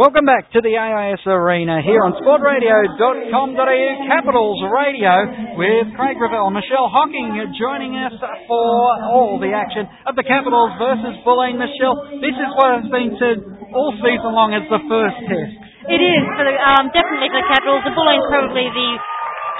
Welcome back to the AIS Arena here on sportradio.com.au Capitals Radio with Craig Revell, Michelle Hocking joining us for all the action of the Capitals versus Bulleen. Michelle, this is what has been said all season long as the first test. It is for the, um, definitely for the Capitals. The Bulleen's probably the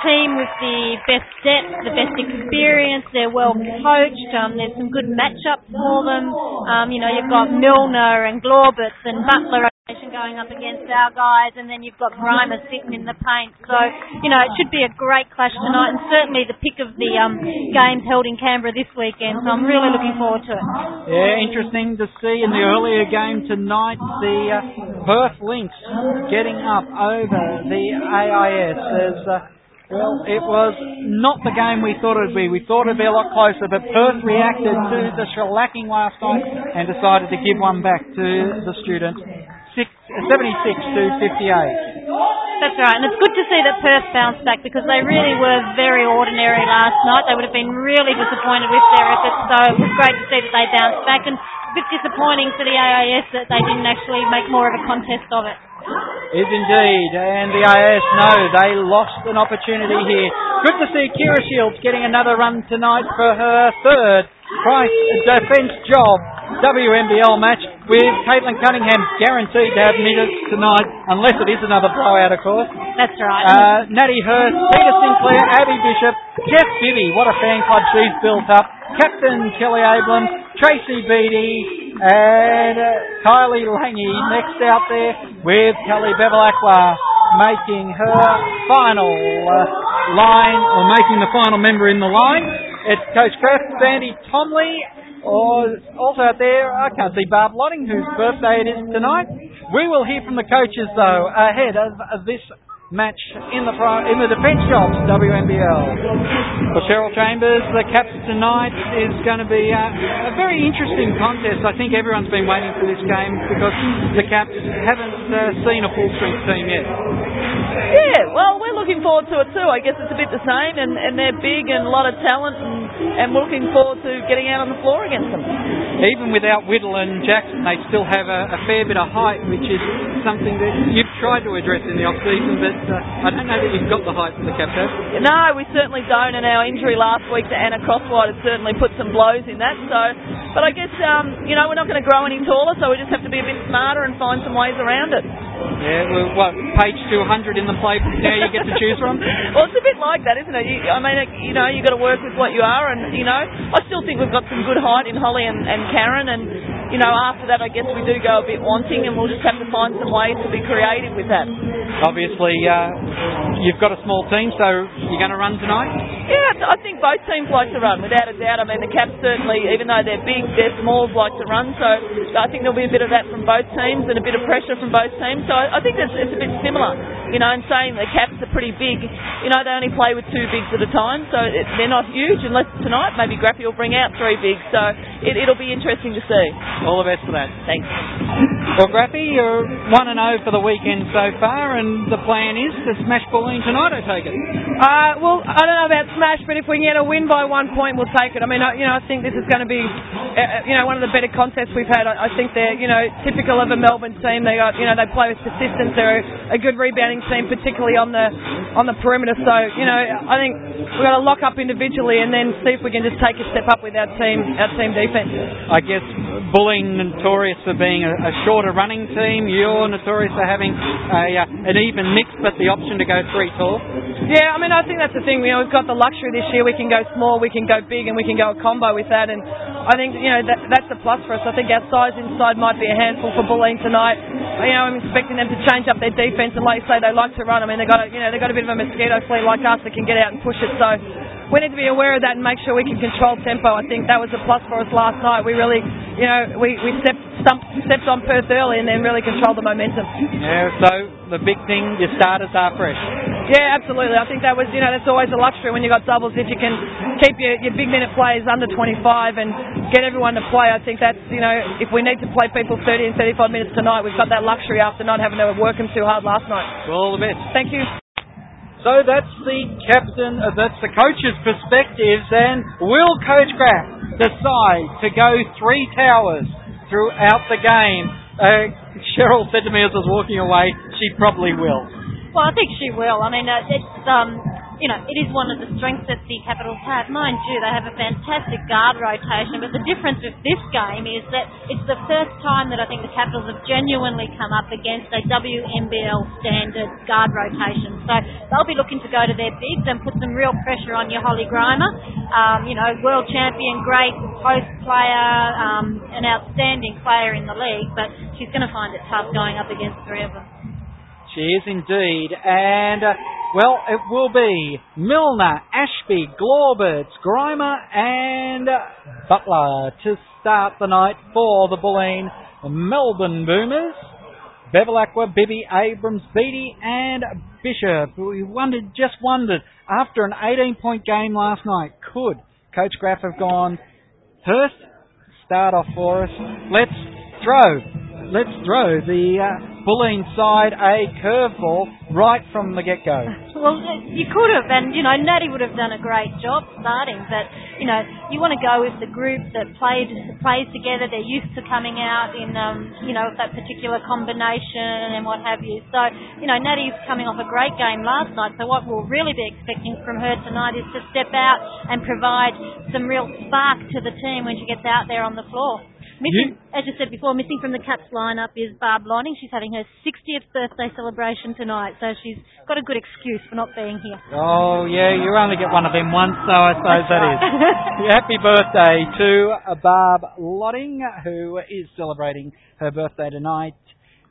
team with the best depth, the best experience. They're well coached. Um, there's some good matchups for them. Um, you know, you've got Milner and Glaubitz and Butler going up against our guys, and then you've got Reimer sitting in the paint. So, you know, it should be a great clash tonight, and certainly the pick of the um, games held in Canberra this weekend. So I'm really looking forward to it. Yeah, interesting to see in the earlier game tonight the uh, Perth Lynx getting up over the AIS as. Uh, well, it was not the game we thought it would be. We thought it would be a lot closer, but Perth reacted to the shellacking last night and decided to give one back to the student. 76 to 58. That's right, and it's good to see that Perth bounced back because they really were very ordinary last night. They would have been really disappointed with their efforts, so it was great to see that they bounced back, and a bit disappointing for the AIS that they didn't actually make more of a contest of it. Is indeed, and the AIS know they lost an opportunity here. Good to see Kira Shields getting another run tonight for her third Price defence job WNBL match with Caitlin Cunningham guaranteed to have minutes tonight, unless it is another blowout, of course. That's right. Uh, Natty Hurst, Peter Sinclair, Abby Bishop, Jess Bibby, what a fan club she's built up. Captain Kelly Abrams, Tracy Beattie, and uh, Kylie Lange next out there with Kelly Bevilacqua making her final uh, line, or making the final member in the line. It's Coach Graf, Sandy Tomley, or also out there, I can't see Barb Lotting, whose birthday it is tonight. We will hear from the coaches, though, ahead of, of this match in the in the defence jobs WNBL. For Cheryl Chambers, the Caps tonight is going to be a, a very interesting contest. I think everyone's been waiting for this game because the Caps haven't uh, seen a full strength team yet. Yeah, well, we're looking forward to it too. I guess it's a bit the same, and, and they're big and a lot of talent, and, and we're looking forward to getting out on the floor against them. Even without Whittle and Jackson, they still have a, a fair bit of height, which is something that you've tried to address in the off season, but I don't know that you've got the height for the captain. No, we certainly don't, and our injury last week to Anna Crosswhite has certainly put some blows in that. So, but I guess um, you know we're not going to grow any taller, so we just have to be a bit smarter and find some ways around it. Yeah, well, what page 200 in the playbook now you get to choose from? well, it's a bit like that, isn't it? You, I mean, you know, you've got to work with what you are, and you know, I still think we've got some good height in Holly and, and Karen, and you know, after that, I guess we do go a bit wanting, and we'll just have to find some ways to be creative with that. Obviously, uh, you've got a small team, so you're going to run tonight? Yeah, I think both teams like to run, without a doubt. I mean, the Caps certainly, even though they're big, their smalls like to run, so I think there'll be a bit of that from both teams and a bit of pressure from both teams. So I, I think it's, it's a bit similar, you know, in saying the Caps are pretty big. You know, they only play with two bigs at a time, so it, they're not huge unless tonight maybe Graffy will bring out three bigs. So it, it'll be interesting to see. All the best for that. Thanks. Well, Graffy, you're 1 and 0 for the weekend so far, and the plan is to smash Bulleen tonight, I take it. Uh, well, I don't know about smash, but if we can get a win by one point, we'll take it. I mean, I, you know, I think this is going to be, uh, you know, one of the better contests we've had. I, I think they're, you know, typical of a Melbourne team. They got, you know, they play with persistence. They're a, a good rebounding team, particularly on the on the perimeter. So, you know, I think we've got to lock up individually and then see if we can just take a step up with our team, our team defence. I guess Bulleen notorious for being a, a shorter running team. You're notorious for having a, uh, an even mix, but the option to go three tall. Yeah, I mean, I think that's the thing. You know, we've got the luxury this year. We can go small, we can go big, and we can go a combo with that. And I think you know that, that's a plus for us. I think our size inside might be a handful for Bulleen tonight. You know, I'm expecting them to change up their defence, and like you say, they like to run. I mean, they got you know they got a bit of a mosquito fleet like us that can get out and push it. So we need to be aware of that and make sure we can control tempo. I think that was a plus for us last night. We really, you know, we, we stepped, stumped, stepped on Perth early and then really controlled the momentum. Yeah, so the big thing, your starters are fresh. Yeah, absolutely. I think that was, you know, that's always a luxury when you've got doubles. If you can keep your, your big minute players under 25 and get everyone to play, I think that's, you know, if we need to play people 30 and 35 minutes tonight, we've got that luxury after not having to work them too hard last night. Well, all the best. Thank you. So that's the captain, uh, that's the coach's perspectives, and will Coach Graf decide to go three towers throughout the game? Uh, Cheryl said to me as I was walking away, she probably will. Well, I think she will. I mean, uh, it's um, you know, it is one of the strengths that the Capitals have. Mind you, they have a fantastic guard rotation, but the difference with this game is that it's the first time that I think the Capitals have genuinely come up against a WNBL standard guard rotation. So they'll be looking to go to their bigs and put some real pressure on your Holly Grima. Um, you know, world champion, great post player, um, an outstanding player in the league, but she's going to find it tough going up against three of them. She is indeed. And, uh, well, it will be Milner, Ashby, Glaubitz, Grima, and Butler to start the night for the Bulleen Melbourne Boomers. Bevilacqua, Bibby, Abrams, Beattie, and Bishop. We wondered, just wondered, after an 18 point game last night, could Coach Graf have gone, first start off for us, let's throw let's throw the uh, Bulleen side a curveball right from the get go. Well, you could have, and you know, Natty would have done a great job starting. But you know, you want to go with the group that played plays together. They're used to coming out in, um, you know, that particular combination and what have you. So, you know, Natty's coming off a great game last night. So what we'll really be expecting from her tonight is to step out and provide some real spark to the team when she gets out there on the floor. Missing, You- as you said before, missing from the Caps lineup is Barb Lining. She's having her 60th birthday celebration tonight, so she's got a good excuse for not being here. Oh, yeah, you only get one of them once, so I suppose that is. Happy birthday to Barb Lotting, who is celebrating her birthday tonight.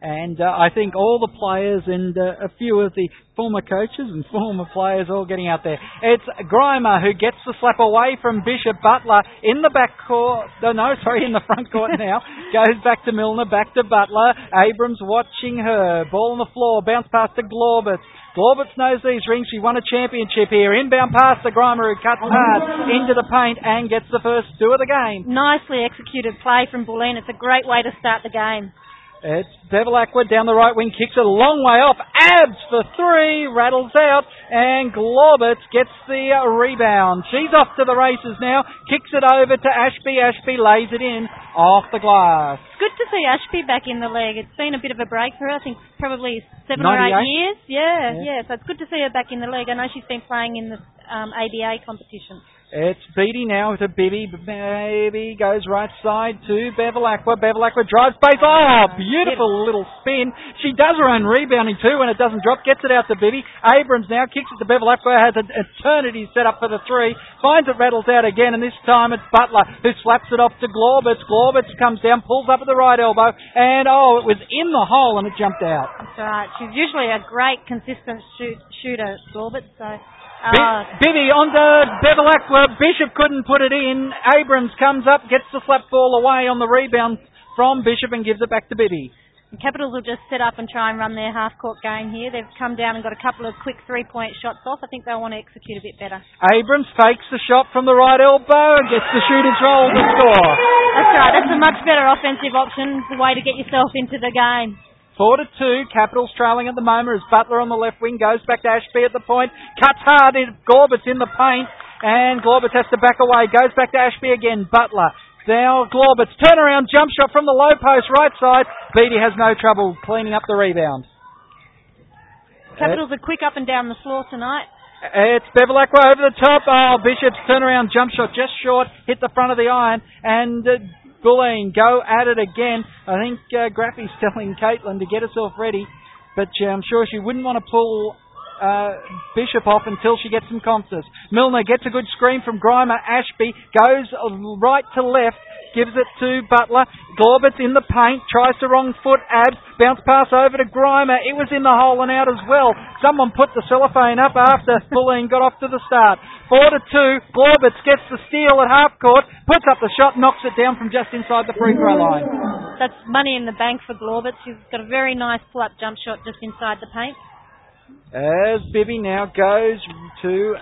And uh, I think all the players and uh, a few of the former coaches and former players all getting out there. It's Grima who gets the slap away from Bishop Butler in the back court. No, no, sorry, in the front court now. Goes back to Milner, back to Butler. Abrams watching her. Ball on the floor, bounce past to Glaubitz. Glaubitz knows these rings. She won a championship here. Inbound pass to Grima who cuts hard into the paint and gets the first two of the game. Nicely executed play from Bulleen. It's a great way to start the game. It's Bevilacqua down the right wing, kicks it a long way off. Abs for three, rattles out, and Glaubitz gets the uh, rebound. She's off to the races now, kicks it over to Ashby. Ashby lays it in off the glass. Good to see Ashby back in the league. It's been a bit of a break for her. I think probably seven or eight years. Yeah, Yeah. yeah, So it's good to see her back in the league. I know she's been playing in the um, ABA competition. It's Beattie now to Bibby. Baby goes right side to Bevilacqua. Bevilacqua drives base. Oh, ah, beautiful little spin. She does her own rebounding too when it doesn't drop. Gets it out to Bibby. Abrams now kicks it to Bevilacqua. Has an eternity set up for the three. Finds it rattles out again, and this time it's Butler who slaps it off to Glaubitz. Glaubitz comes down, pulls up at the right elbow, and oh, it was in the hole and it jumped out. That's right. She's usually a great, consistent shoot, shooter, Corbett. So, uh, Bibby onto Bevilacqua. Bishop couldn't put it in. Abrams comes up, gets the slap ball away on the rebound from Bishop and gives it back to Bibby. the Capitals will just set up and try and run their half-court game here. They've come down and got a couple of quick three-point shots off. I think they'll want to execute a bit better. Abrams fakes the shot from the right elbow and gets the shooter's roll to score. That's right. That's a much better offensive option. It's The way to get yourself into the game. Four to two. Capitals trailing at the moment as Butler on the left wing goes back to Ashby at the point. Cuts hard. in Gorbat's in the paint. And Glaubitz has to back away. Goes back to Ashby again. Butler. Now Glaubitz's turnaround jump shot from the low post right side. Beattie has no trouble cleaning up the rebound. Capitals are quick up and down the floor tonight. It's Bevilacqua over the top. Oh, Bishop's turnaround jump shot just short. Hit the front of the iron. And uh, Bulleen go at it again. I think uh, Graffy's telling Caitlin to get herself ready. But uh, I'm sure she wouldn't want to pull uh, Bishop off until she gets some confidence. Milner gets a good screen from Grima. Ashby goes uh, right to left. Gives it to Butler. Glaubitz's in the paint. Tries to wrong foot. Abs. Bounce pass over to Grima. It was in the hole and out as well. Someone put the cellophane up after Bulleen got off to the start. Four to two. Glaubitz gets the steal at half court. Puts up the shot. Knocks it down from just inside the free throw line. That's money in the bank for Glaubitz. She's got a very nice pull-up jump shot just inside the paint. As Bibby now goes to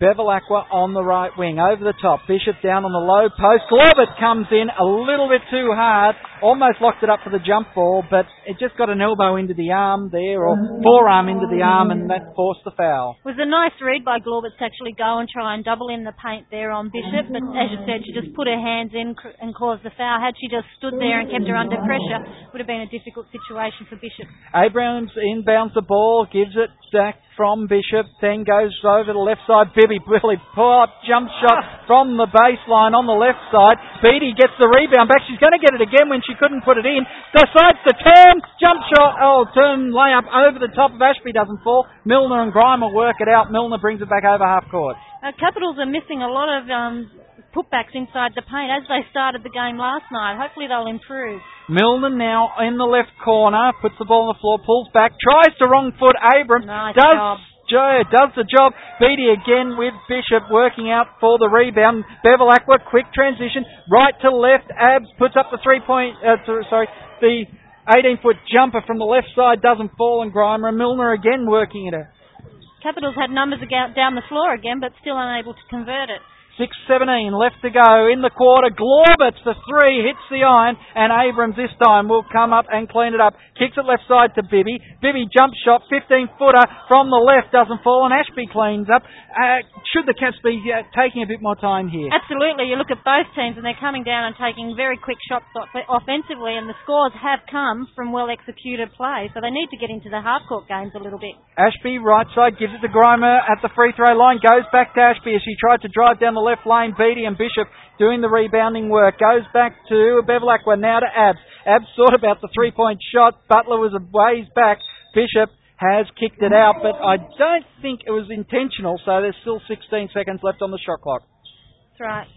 Bevilacqua on the right wing. Over the top. Bishop down on the low post. Glaubitz comes in a little bit too hard. Almost locked it up for the jump ball, but it just got an elbow into the arm there, or forearm into the arm, and that forced the foul. It was a nice read by Glaubitz to actually go and try and double in the paint there on Bishop, but as you said, she just put her hands in and caused the foul. Had she just stood there and kept her under pressure, it would have been a difficult situation for Bishop. Abrams inbounds the ball, gives it back from Bishop, then goes over the left side. Bibby really pull up jump shot from the baseline on the left side. Beattie gets the rebound back. She's going to get it again when she couldn't put it in. Decides to turn, jump shot, oh, turn layup over the top of Ashby doesn't fall. Milner and Grima work it out. Milner brings it back over half court. Uh, Capitals are missing a lot of um, putbacks inside the paint as they started the game last night. Hopefully they'll improve. Milner now in the left corner, puts the ball on the floor, pulls back, tries to wrong foot Abrams, Nice does job. Jo- does the job. Beattie again with Bishop working out for the rebound. Bevilacqua, quick transition, right to left. Abs puts up the three point, uh, th- sorry, the 18 foot jumper from the left side doesn't fall and Grima and Milner again working it. Capitals had numbers down the floor again, but still unable to convert it. 6.17 left to go in the quarter. Glaubitz the three hits the iron and Abrams this time will come up and clean it up. Kicks it left side to Bibby. Bibby jump shot, 15 footer from the left doesn't fall and Ashby cleans up. Uh, should the Cats be uh, taking a bit more time here? Absolutely. You look at both teams and they're coming down and taking very quick shots off- offensively and the scores have come from well executed play. So they need to get into the half court games a little bit. Ashby right side gives it to Grima at the free throw line. Goes back to Ashby as she tried to drive down the left lane. Beattie and Bishop doing the rebounding work. Goes back to Bevilacqua now to Abs. Abs thought about the three point shot. Butler was a ways back. Bishop has kicked it out, but I don't think it was intentional. So there's still 16 seconds left on the shot clock. That's right.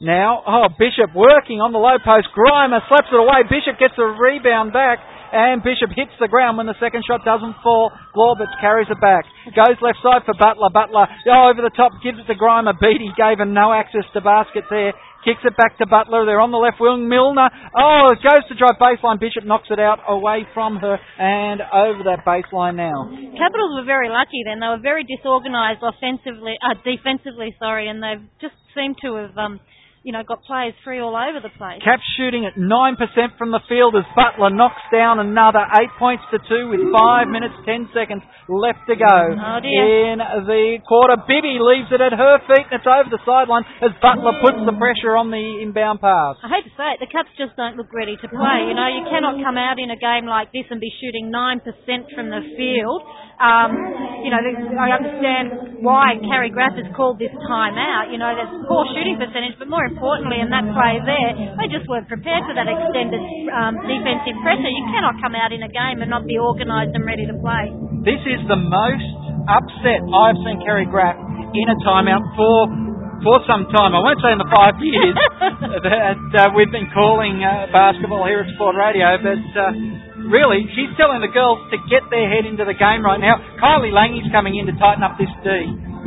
Now, oh, Bishop working on the low post. Grima slaps it away. Bishop gets a rebound back. And Bishop hits the ground when the second shot doesn't fall. Glaubitz carries it back. Goes left side for Butler. Butler oh, over the top, gives it to Grima. Beattie gave him no access to basket there. Kicks it back to Butler. They're on the left wing. Milner. Oh, it goes to drive baseline. Bishop knocks it out away from her and over that baseline now. Capitals were very lucky then. They were very disorganised offensively, uh, defensively, sorry, and they've just seemed to have, um, you know, got players free all over the place. Caps shooting at 9% from the field as Butler knocks down another 8 points to 2 with 5 minutes 10 seconds left to go Oh, in the quarter. Bibby leaves it at her feet and it's over the sideline as Butler puts the pressure on the inbound pass. I hate to say it, the Caps just don't look ready to play. You know, you cannot come out in a game like this and be shooting 9% from the field. Um, you know, I understand why Carrie Graf has called this time out. You know, there's poor shooting percentage, but more importantly, in that play there, they just weren't prepared for that extended um, defensive pressure. You cannot come out in a game and not be organised and ready to play. This is the most upset I've seen Kerry Graf in a timeout for for some time. I won't say in the five years that uh, we've been calling uh, basketball here at Sport Radio, but uh, really, she's telling the girls to get their head into the game right now. Kylie Langey's coming in to tighten up this D,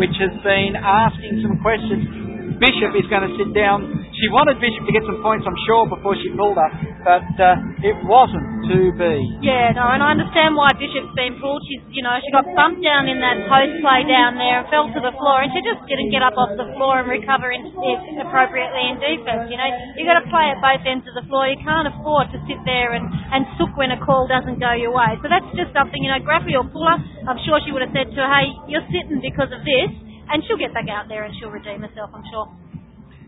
which has been asking some questions. Bishop is going to sit down. She wanted Bishop to get some points, I'm sure, before she pulled up, but uh, it wasn't to be. Yeah, no, and I understand why Bishop's been pulled. She's, you know, she got bumped down in that post play down there and fell to the floor, and she just didn't get up off the floor and recover in, it appropriately in defence. You know, you got to play at both ends of the floor. You can't afford to sit there and and sook when a call doesn't go your way. So that's just something, you know, Graffy or Puller. I'm sure she would have said to her, hey, you're sitting because of this, and she'll get back out there and she'll redeem herself. I'm sure.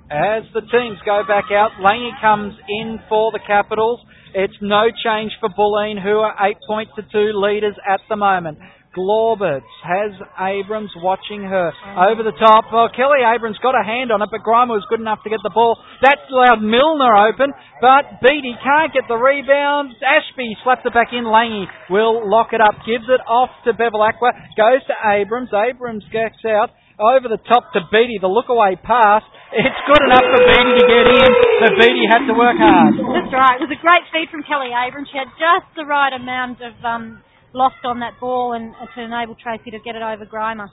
As the teams go back out, Langy comes in for the Capitals. It's no change for Bulleen, who are eight point to two leaders at the moment. Glaubitz has Abrams watching her over the top. Well, Kelly Abrams got a hand on it, but Grima was good enough to get the ball. That's allowed Milner open, but Beattie can't get the rebound. Ashby slaps it back in. Langy will lock it up, gives it off to Bevilacqua, goes to Abrams. Abrams gets out over the top to Beattie, the look away pass. It's good enough for Beattie to get in, but Beattie had to work hard. That's right. It was a great feed from Kelly Abrams. She had just the right amount of um, lost on that ball and uh, to enable Tracy to get it over Grima.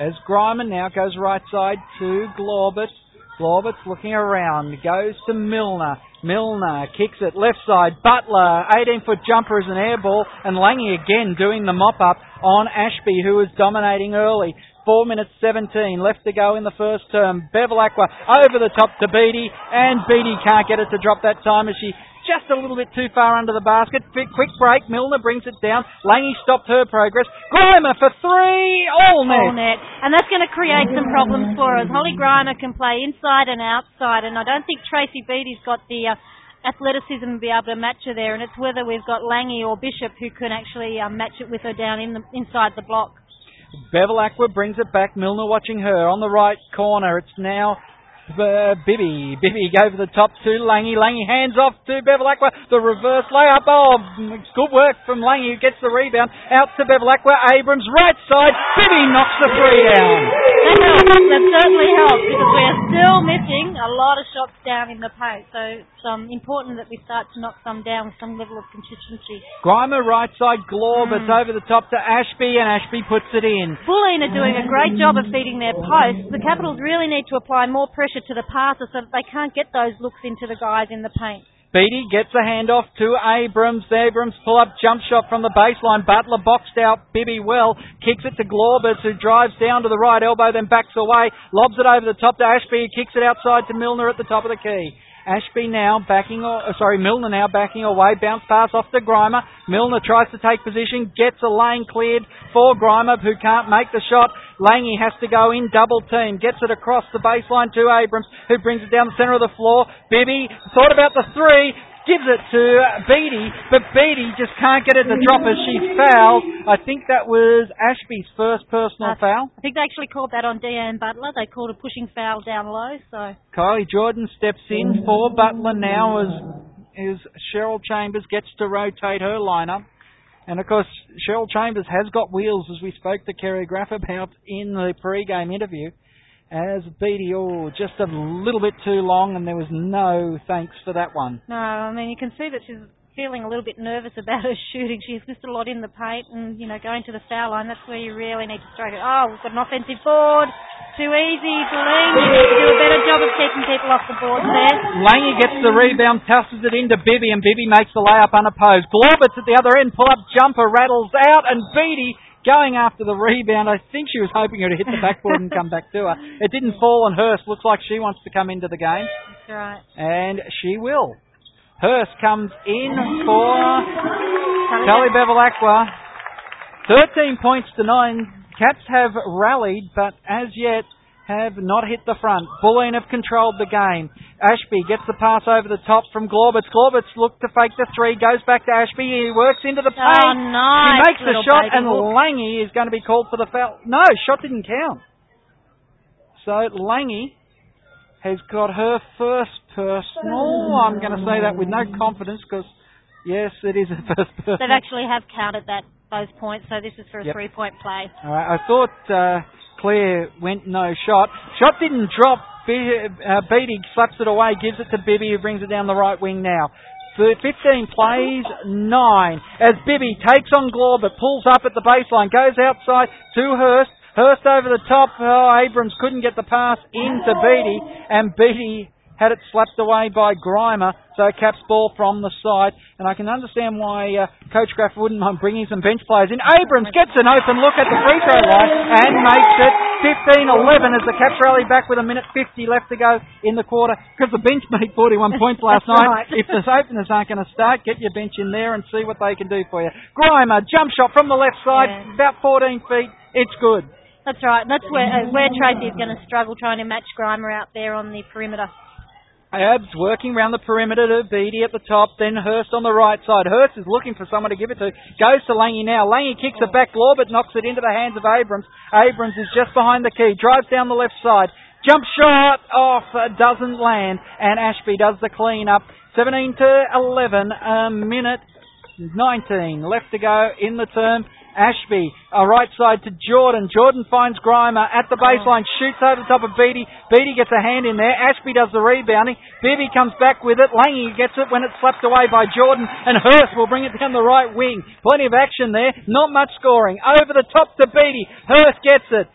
As Grima now goes right side to Glaubitz. Glaubitz looking around, goes to Milner. Milner kicks it left side. Butler, 18 foot jumper is an air ball, and Langy again doing the mop up on Ashby, who was dominating early. Four minutes 17 left to go in the first term. Bevilacqua over the top to Beattie, and Beattie can't get it to drop that time as she just a little bit too far under the basket. Quick break. Milner brings it down. Langy stopped her progress. Grima for three. All net. All net. And that's going to create some problems for us. Holly Grima can play inside and outside, and I don't think Tracy Beattie's got the. Uh, athleticism to be able to match her there, and it's whether we've got Langy or Bishop who can actually um, match it with her down in the, inside the block. Bevilacqua brings it back. Milner watching her on the right corner. It's now uh, Bibby. Bibby gave the top to Langy. Langy hands off to Bevilacqua. The reverse layup. Oh, good work from Langy who gets the rebound. Out to Bevilacqua. Abrams right side. Bibby knocks the three down. That helps. That certainly helps because we're still missing a lot of shots down in the paint. So it's um, important that we start to knock some down with some level of consistency. Grima right side. Glaubitz mm. over the top to Ashby and Ashby puts it in. Bulleen are doing a great job of feeding their posts. The Capitals really need to apply more pressure to the passer so that they can't get those looks into the guys in the paint. Beattie gets a handoff to Abrams. Abrams pull up jump shot from the baseline. Butler boxed out Bibby well. Kicks it to Glaubitz who drives down to the right elbow then backs away. Lobs it over the top to Ashby. Kicks it outside to Milner at the top of the key. Ashby now backing, uh, sorry, Milner now backing away. Bounce pass off to Grima. Milner tries to take position, gets a lane cleared for Grima, who can't make the shot. Langy has to go in double team, gets it across the baseline to Abrams, who brings it down the centre of the floor. Bibby thought about the three, gives it to Beattie, but Beattie just can't get it to drop as she fouls. I think that was Ashby's first personal uh, foul. I think they actually called that on Deanne Butler. They called a pushing foul down low. So Kylie Jordan steps in for Butler now as as Cheryl Chambers gets to rotate her lineup. And of course, Cheryl Chambers has got wheels, as we spoke to Kerry Graf about in the pre-game interview as Beattie, oh, just a little bit too long, and there was no thanks for that one. No, I mean, you can see that she's feeling a little bit nervous about her shooting. She's missed a lot in the paint, and, you know, going to the foul line, that's where you really need to strike it. Oh, we've got an offensive board. Too easy, Delaney. You need to do a better job of keeping people off the board there. Langy gets the rebound, tosses it into Bibby, and Bibby makes the layup unopposed. Glaubitz at the other end, pull up jumper, rattles out, and Beattie going after the rebound. I think she was hoping her to hit the backboard and come back to her. It didn't fall on Hurst. Looks like she wants to come into the game. That's right. And she will. Hurst comes in for Kelly Bevilacqua. 13 points to 9. Cats have rallied, but as yet have not hit the front. Bulleen have controlled the game. Ashby gets the pass over the top from Glaubitz. Glaubitz look to fake the three, goes back to Ashby. He works into the paint. Oh, nice he makes the shot, and Langy is going to be called for the foul. No, shot didn't count. So Langy has got her first personal. I'm going to say that with no confidence because, yes, it is a first personal. They've actually have counted that those points, so this is for a yep. three-point play. All right, I thought. Uh, Claire went no shot. Shot didn't drop. Uh, Beattie slaps it away, gives it to Bibby, who brings it down the right wing now. 15 plays, 9. As Bibby takes on Glor, but pulls up at the baseline, goes outside to Hurst. Hurst over the top. Oh, Abrams couldn't get the pass into Beattie, and Beattie had it slapped away by Grima, so a Caps ball from the side. And I can understand why uh, Coach Graf wouldn't mind bringing some bench players in. Abrams gets an open look at the free throw line and makes it 15-11 as the Caps rally back with a minute 50 left to go in the quarter because the bench made 41 points last night. Right. If the openers aren't going to start, get your bench in there and see what they can do for you. Grima, jump shot from the left side, yeah. about 14 feet. It's good. That's right. That's where uh, where Tracy is going to struggle trying to match Grima out there on the perimeter. Abs working around the perimeter to Beattie at the top, then Hurst on the right side. Hurst is looking for someone to give it to. Goes to Langy now. Langy kicks it back. law but knocks it into the hands of Abrams. Abrams is just behind the key. Drives down the left side. Jump shot off. Doesn't land. And Ashby does the clean up. 17 to 11. A minute 19 left to go in the term. Ashby, a right side to Jordan. Jordan finds Grima at the oh. baseline, shoots over the top of Beattie. Beattie gets a hand in there. Ashby does the rebounding. Bibby comes back with it. Langy gets it when it's slapped away by Jordan, and Hurst will bring it down the right wing. Plenty of action there. Not much scoring. Over the top to Beattie. Hurst gets it.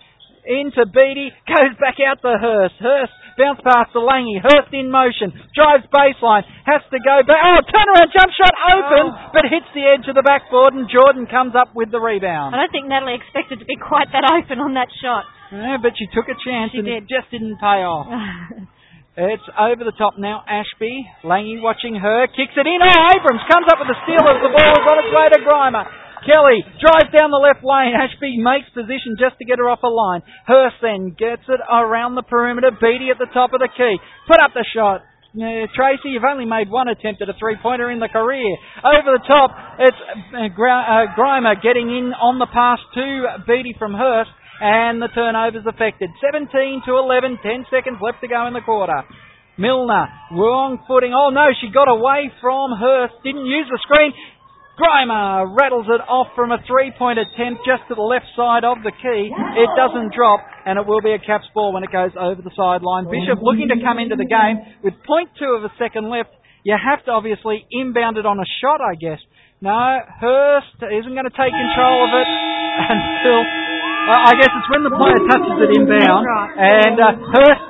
Into Beattie. Goes back out to Hurst. Hurst Bounce pass to Langy. Hurst in motion. Drives baseline. Has to go back. Oh, turnaround jump shot open, oh. but hits the edge of the backboard and Jordan comes up with the rebound. I don't think Natalie expected to be quite that open on that shot. Yeah, but she took a chance She and did. it just didn't pay off. It's over the top now. Ashby, Langy watching her, kicks it in. Oh, Abrams comes up with the steal as the ball is on its way to Grima. Kelly drives down the left lane. Ashby makes position just to get her off a line. Hurst then gets it around the perimeter. Beattie at the top of the key. Put up the shot. Uh, Tracy, you've only made one attempt at a three-pointer in the career. Over the top, it's uh, uh, Grima getting in on the pass to Beattie from Hurst and the turnover's affected. 17 to 11, 10 seconds left to go in the quarter. Milner, wrong footing. Oh no, she got away from Hurst, didn't use the screen. Grima rattles it off from a three-point attempt just to the left side of the key. It doesn't drop, and it will be a Caps ball when it goes over the sideline. Bishop looking to come into the game with point two of a second left. You have to obviously inbound it on a shot, I guess. No, Hurst isn't going to take control of it until uh, I guess it's when the player touches it inbound, and uh, Hurst,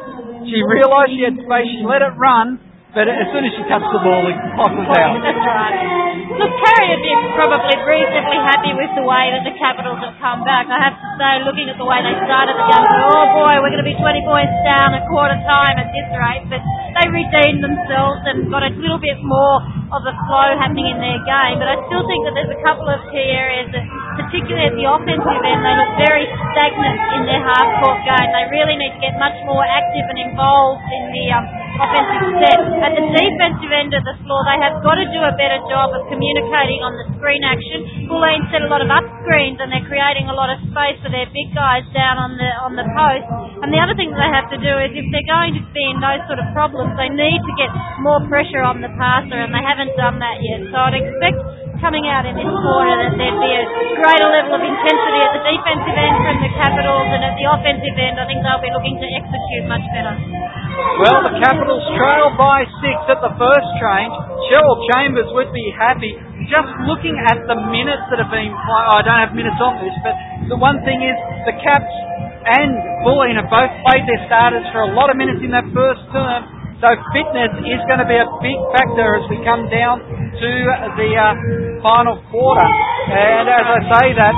she realised she had space, she let it run, but as soon as she touched the ball, it was out. That's right. Look, Terry would be probably reasonably happy with the way that the Capitals have come back. I have to say, looking at the way they started the game, oh boy, we're going to be 20 points down at quarter time at this rate. But they redeemed themselves and got a little bit more of a flow happening in their game. But I still think that there's a couple of key areas that, particularly at the offensive end, they look very stagnant in their half-court game. They really need to get much more active and involved in the um, offensive set. At the defensive end of the floor, they have got to do a better job of communicating on the screen action. Bulleen set a lot of up screens and they're creating a lot of space for their big guys down on the on the post. And the other thing that they have to do is if they're going to be in those sort of problems, they need to get more pressure on the passer and they haven't done that yet. So I'd expect coming out in this quarter that there'd be a greater level of intensity at the defensive end from the Capitals and at the offensive end I think they'll be looking to execute much better. Well, the Capitals trail by six at the first change. Cheryl Chambers would be happy. Just looking at the minutes that have been played, I don't have minutes on this, but the one thing is the Caps and Bulleen have both played their starters for a lot of minutes in that first term. So fitness is going to be a big factor as we come down to the uh, final quarter. And as I say that,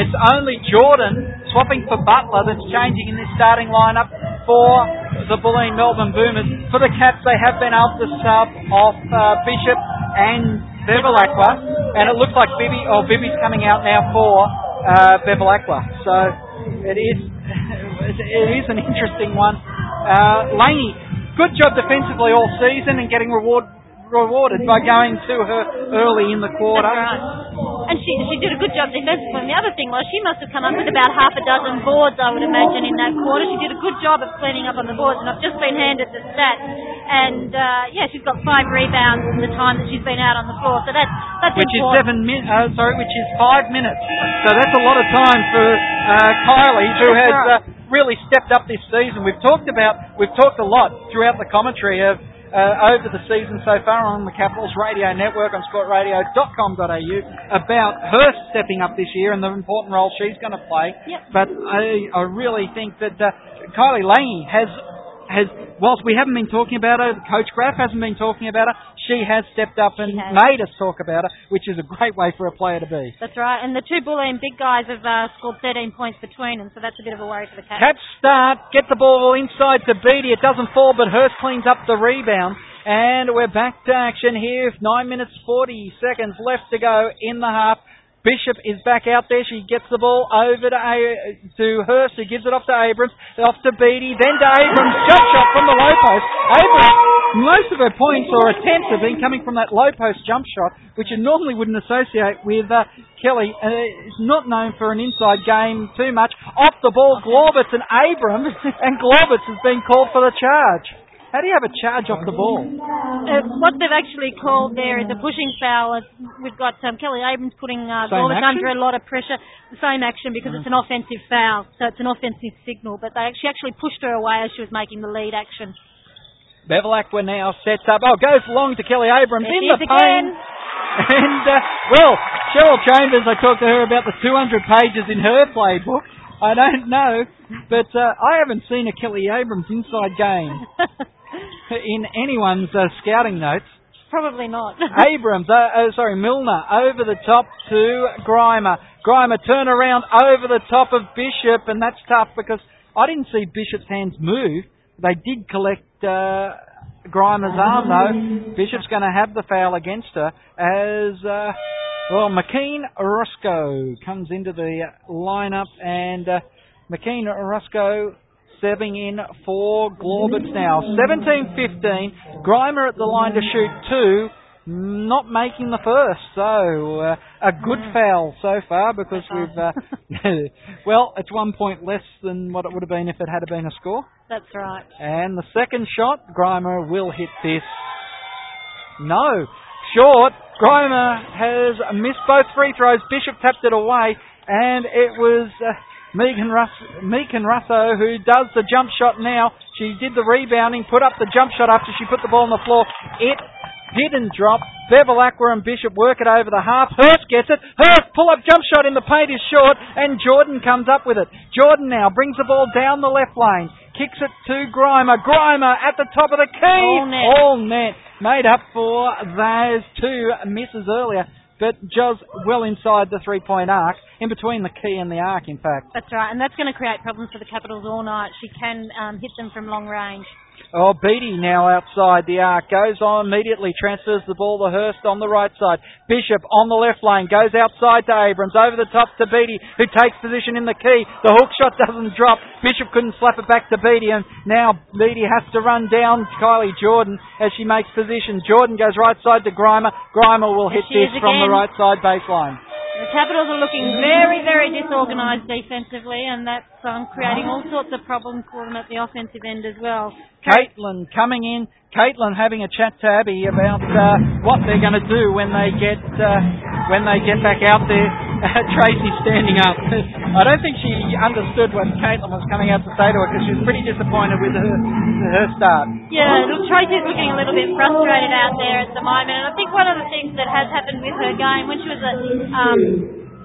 it's only Jordan swapping for Butler that's changing in this starting lineup for the Bulleen Melbourne Boomers. For the Caps, they have been able to sub off uh, Bishop and Bevilacqua, and it looks like Bibby or Bibby's coming out now for uh, Bevilacqua. So it is it is an interesting one. Uh, good job defensively all season and getting reward rewarded by going to her early in the quarter. Right. And she she did a good job defensively. And the other thing was she must have come up with about half a dozen boards, I would imagine, in that quarter. She did a good job of cleaning up on the boards, and I've just been handed the stats. And uh, yeah, she's got five rebounds in the time that she's been out on the floor. So that's that's which is seven min- uh, sorry, which is five minutes. So that's a lot of time for uh, Kylie, who That's has right. uh, really stepped up this season. We've talked about, we've talked a lot throughout the commentary of uh, over the season so far on the Capitals Radio Network on sportradio.com.au about her stepping up this year and the important role she's going to play. Yep. But I, I really think that uh, Kylie Lange has has, whilst we haven't been talking about her, Coach Graf hasn't been talking about her, she has stepped up and made us talk about her, which is a great way for a player to be. That's right. And the two Bulleen big guys have uh, scored 13 points between them, so that's a bit of a worry for the Cats. Cats start, get the ball inside to Beattie. It doesn't fall, but Hurst cleans up the rebound. And we're back to action here. Nine minutes, 40 seconds left to go in the half. Bishop is back out there. She gets the ball over to A- to Hurst, who gives it off to Abrams, off to Beattie, then to Abrams. Jump shot from the low post. Abrams, most of her points or attempts have been coming from that low post jump shot, which you normally wouldn't associate with uh, Kelly. Uh, not known for an inside game too much. Off the ball, Glaubitz and Abrams, and Glaubitz has been called for the charge. How do you have a charge off the ball? Uh, what they've actually called there is a pushing foul. We've got um, Kelly Abrams putting uh, under a lot of pressure. The same action because it's an offensive foul, so it's an offensive signal. But they actually actually pushed her away as she was making the lead action. Bevilacqua now sets up. Oh, goes long to Kelly Abrams There in she the paint. And, uh, well, Cheryl Chambers, I talked to her about the 200 pages in her playbook. I don't know, but uh, I haven't seen a Kelly Abrams inside game in anyone's uh, scouting notes. Probably not. Abrams, uh, uh, sorry, Milner over the top to Grima. Grima turn around over the top of Bishop, and that's tough because I didn't see Bishop's hands move. They did collect uh, Grima's arm though. Bishop's going to have the foul against her as uh, well. McKean Roscoe comes into the lineup and uh, McKean Roscoe serving in for Glaubitz now. 17-15. Grima at the line to shoot two not making the first. So uh, a good foul so far because we've uh, well, it's one point less than what it would have been if it had been a score. That's right. And the second shot, Grima will hit this. No, short. Grima has missed both free throws. Bishop tapped it away, and it was. Uh, Megan, Russ- Megan Russo, who does the jump shot now. She did the rebounding, put up the jump shot after she put the ball on the floor. It didn't drop. Bevilacqua and Bishop work it over the half. Hurst gets it. Hurst pull up jump shot in the paint is short, and Jordan comes up with it. Jordan now brings the ball down the left lane. Kicks it to Grima. Grima at the top of the key. All net. All net. Made up for those two misses earlier. But Joz well inside the three point arc, in between the key and the arc, in fact. That's right, and that's going to create problems for the Capitals all night. She can um, hit them from long range. Oh, Beattie now outside the arc. Goes on immediately. Transfers the ball to Hurst on the right side. Bishop on the left lane. Goes outside to Abrams. Over the top to Beattie, who takes position in the key. The hook shot doesn't drop. Bishop couldn't slap it back to Beattie. And now Beattie has to run down Kylie Jordan as she makes position. Jordan goes right side to Grima. Grima will hit this is from the right side baseline. The Capitals are looking very, very disorganised defensively, and that's um, creating all sorts of problems for them at the offensive end as well. Caitlin coming in. Caitlin having a chat to Abby about uh, what they're going to do when they get uh, when they get back out there. Tracy standing up. I don't think she understood what Caitlin was coming out to say to her because she was pretty disappointed with her her start. Yeah, look, Tracy's looking a little bit frustrated out there at the moment, and I think one of the things that has happened with her game when she was a um,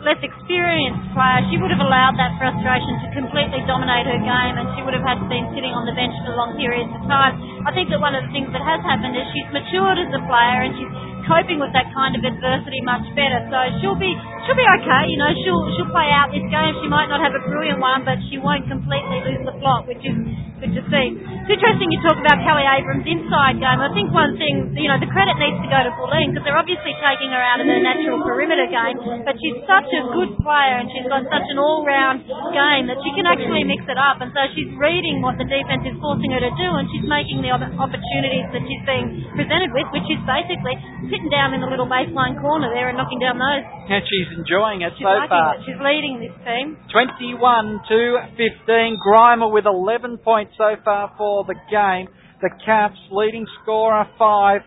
less experienced player, she would have allowed that frustration to completely dominate her game, and she would have had to been sitting on the bench for long periods of time. I think that one of the things that has happened is she's matured as a player, and she's coping with that kind of adversity much better. So she'll be she'll be okay. You know, she'll she'll play out this game. She might not have a brilliant one, but she won't completely lose the plot, which is good to see. It's interesting you talk about Kelly Abrams' inside game. I think one thing, you know, the credit needs to go to Bulleen because they're obviously taking her out of her natural perimeter game, but she's such a good player and she's got such an all-round game that she can actually mix it up. And so she's reading what the defense is forcing her to do, and she's making the opportunities that she's being presented with, which is basically sitting down in the little baseline corner there and knocking down those. And she's enjoying it She's so far. it. She's leading this team. 21 to 15. Grima with 11 points so far for the game. The Caps leading scorer 5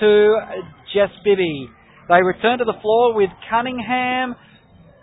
to Jess Bibby. They return to the floor with Cunningham,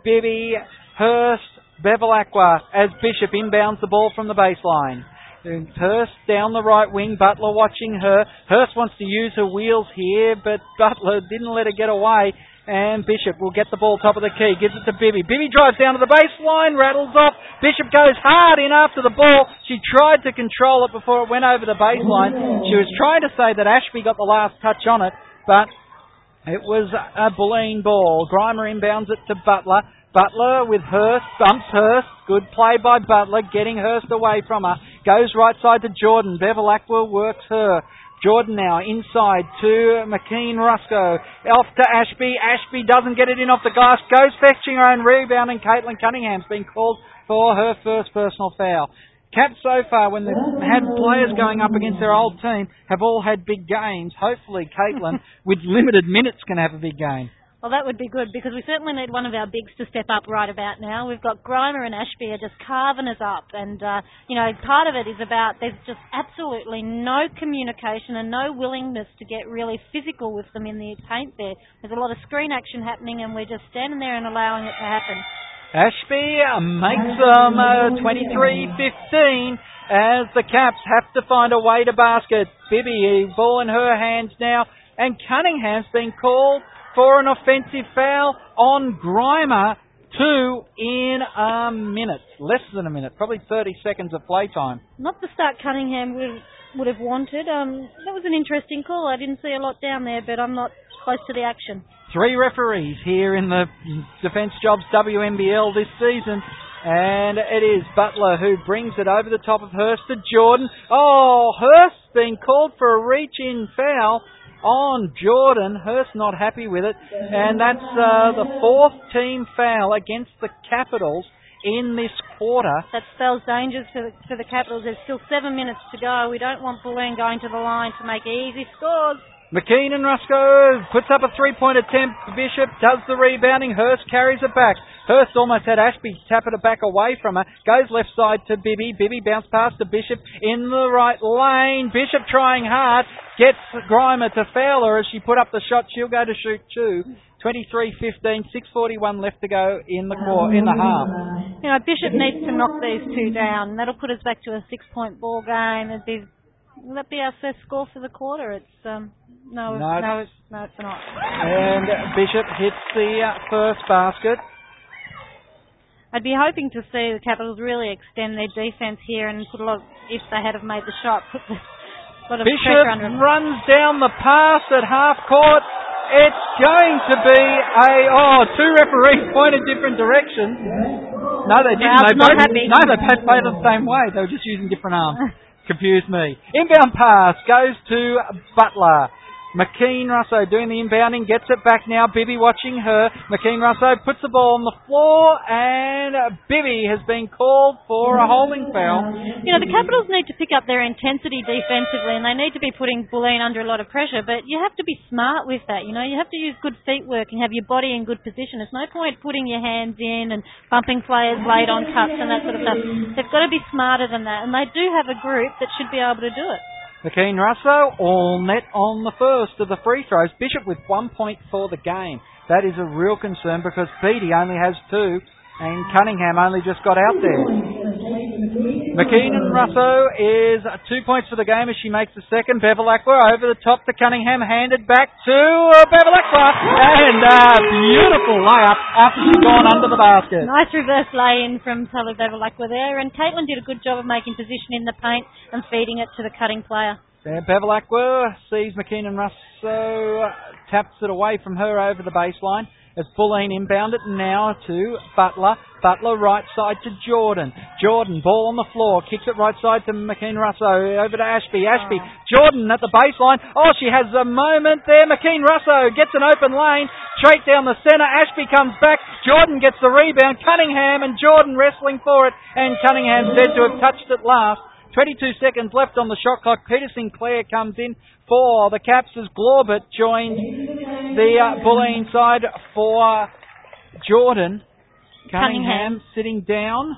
Bibby, Hurst, Bevilacqua as Bishop inbounds the ball from the baseline. Hurst down the right wing, Butler watching her. Hurst wants to use her wheels here, but Butler didn't let her get away. And Bishop will get the ball top of the key, gives it to Bibby. Bibby drives down to the baseline, rattles off. Bishop goes hard in after the ball. She tried to control it before it went over the baseline. She was trying to say that Ashby got the last touch on it, but it was a Bulleen ball. Grima inbounds it to Butler. Butler with Hurst, bumps Hurst. Good play by Butler, getting Hurst away from her. Goes right side to Jordan. Bevilacqua works her. Jordan now inside to McKean Rusco. Off to Ashby. Ashby doesn't get it in off the glass. Goes fetching her own rebound and Caitlin Cunningham's been called for her first personal foul. Caps so far, when they've had players going up against their old team, have all had big games. Hopefully, Caitlin, with limited minutes, can have a big game. Well, that would be good because we certainly need one of our bigs to step up right about now. We've got Grima and Ashby are just carving us up, and uh, you know, part of it is about there's just absolutely no communication and no willingness to get really physical with them in the paint. There, there's a lot of screen action happening, and we're just standing there and allowing it to happen. Ashby makes them uh, 23-15 as the Caps have to find a way to basket. Bibby, ball in her hands now, and Cunningham's been called for an offensive foul on Grima. Two in a minute, less than a minute, probably 30 seconds of playtime. Not the start Cunningham would would have wanted. Um, that was an interesting call. I didn't see a lot down there, but I'm not close to the action. Three referees here in the Defence Jobs WNBL this season. And it is Butler who brings it over the top of Hurst to Jordan. Oh, Hurst being called for a reach in foul on Jordan. Hurst not happy with it. And that's uh, the fourth team foul against the Capitals in this quarter. That spells dangers for the, for the Capitals. There's still seven minutes to go. We don't want Bulleen going to the line to make easy scores. McKean and Rusco puts up a three-point attempt. Bishop does the rebounding. Hurst carries it back. Hurst almost had Ashby tap it back away from her. Goes left side to Bibby. Bibby bounce past to Bishop in the right lane. Bishop trying hard. Gets Grima to foul her as she put up the shot. She'll go to shoot two. 23-15, 6.41 left to go in the quarter, in the half. You know, Bishop needs to knock these two down. That'll put us back to a six-point ball game. It'd be, will that be our first score for the quarter? It's um, no, No. no, it's, no, it's not. And Bishop hits the uh, first basket. I'd be hoping to see the Capitals really extend their defence here and put a lot. Of, if they had have made the shot, put the, a lot of Bishop pressure under them. runs down the pass at half court. It's going to be a oh two referees pointed different directions. No, they didn't. They both, happy. No, they both played the same way. They were just using different arms. Confused me. Inbound pass goes to Butler. McKean Russo doing the inbounding, gets it back now. Bibby watching her. McKean Russo puts the ball on the floor, and Bibby has been called for a holding foul. You know, the Capitals need to pick up their intensity defensively and they need to be putting Bulleen under a lot of pressure, but you have to be smart with that. You know, you have to use good feet work and have your body in good position. There's no point putting your hands in and bumping players late on cuts and that sort of stuff. They've got to be smarter than that, and they do have a group that should be able to do it. McKean Russo, all net on the first of the free throws. Bishop with one point for the game. That is a real concern because Beattie only has two and Cunningham only just got out there. McKean and Russo is two points for the game as she makes the second. Bevilacqua over the top to Cunningham, handed back to uh, Bevilacqua, and uh, beautiful layup after she's gone under the basket. Nice reverse lay-in from Tully Bevilacqua there, and Caitlin did a good job of making position in the paint and feeding it to the cutting player. There, Bevilacqua sees McKean and Russo, uh, taps it away from her over the baseline. As Bulleen inbound it now to Butler. Butler right side to Jordan. Jordan, ball on the floor, kicks it right side to McKean Russo. Over to Ashby. Ashby, Jordan at the baseline. Oh, she has a moment there. McKean Russo gets an open lane. Straight down the centre. Ashby comes back. Jordan gets the rebound. Cunningham and Jordan wrestling for it. And Cunningham said to have touched it last. 22 seconds left on the shot clock. Peter Sinclair comes in for the Caps as Glaubitz joins the uh, Bulleen side for Jordan. Cunningham, Cunningham. sitting down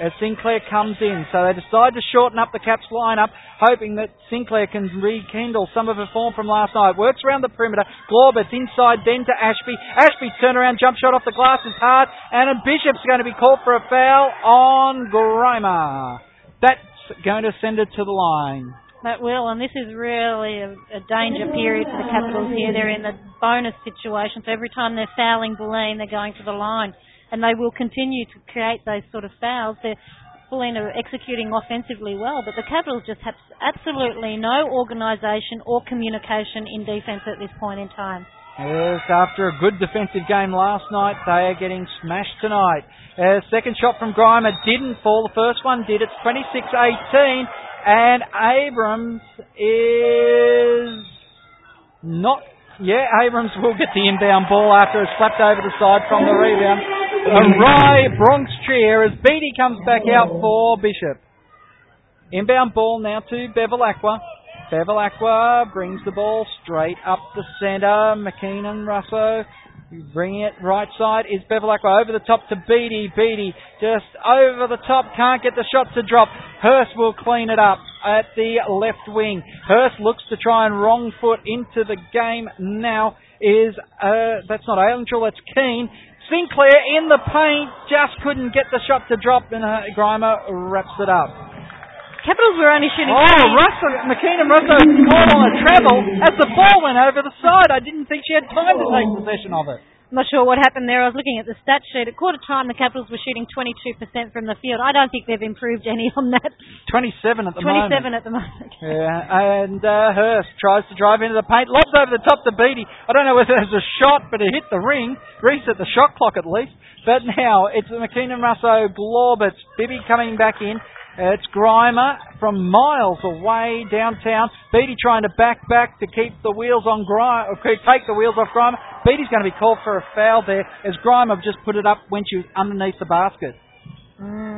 as Sinclair comes in. So they decide to shorten up the Caps lineup, hoping that Sinclair can rekindle some of her form from last night. Works around the perimeter. Glaubitz's inside then to Ashby. Ashby's turnaround jump shot off the glass is hard, and a Bishop's going to be called for a foul on Grima. That's going to send it to the line. That will, and this is really a, a danger period for the Capitals here. They're in the bonus situation, so every time they're fouling Bulleen, they're going to the line. And they will continue to create those sort of fouls. They're, Bulleen are executing offensively well, but the Capitals just have absolutely no organisation or communication in defence at this point in time. Yes, after a good defensive game last night, they are getting smashed tonight. Uh, second shot from Grima didn't fall. The first one did. It's 26-18. And Abrams is not... Yeah, Abrams will get the inbound ball after it's slapped over the side from the rebound. A wry Bronx cheer as Beattie comes back out for Bishop. Inbound ball now to Bevilacqua. Bevilacqua brings the ball straight up the centre. McKean and Russo bringing it right side is Bevilacqua over the top to Beattie. Beattie just over the top, can't get the shot to drop. Hurst will clean it up at the left wing. Hurst looks to try and wrong foot into the game now. Is uh, that's not Angel, that's Keane. Sinclair in the paint, just couldn't get the shot to drop, and uh, Grima wraps it up. Capitals were only shooting. Oh, Russell, McKean and Russo caught on a travel as the ball went over the side. I didn't think she had time to take possession of it. I'm not sure what happened there. I was looking at the stat sheet. At quarter time, the Capitals were shooting 22% from the field. I don't think they've improved any on that. 27 at the 27 moment. at the moment. Yeah, and uh, Hurst tries to drive into the paint, lobs over the top to Beattie. I don't know whether it was a shot, but it hit the ring, reset the shot clock at least. But now it's McKinnon Russo, Glaubitz, Bibby coming back in. It's Grima from miles away downtown. Beattie trying to back back to keep the wheels on Grima, take the wheels off Grima. Beattie's going to be called for a foul there as Grima just put it up when she was underneath the basket.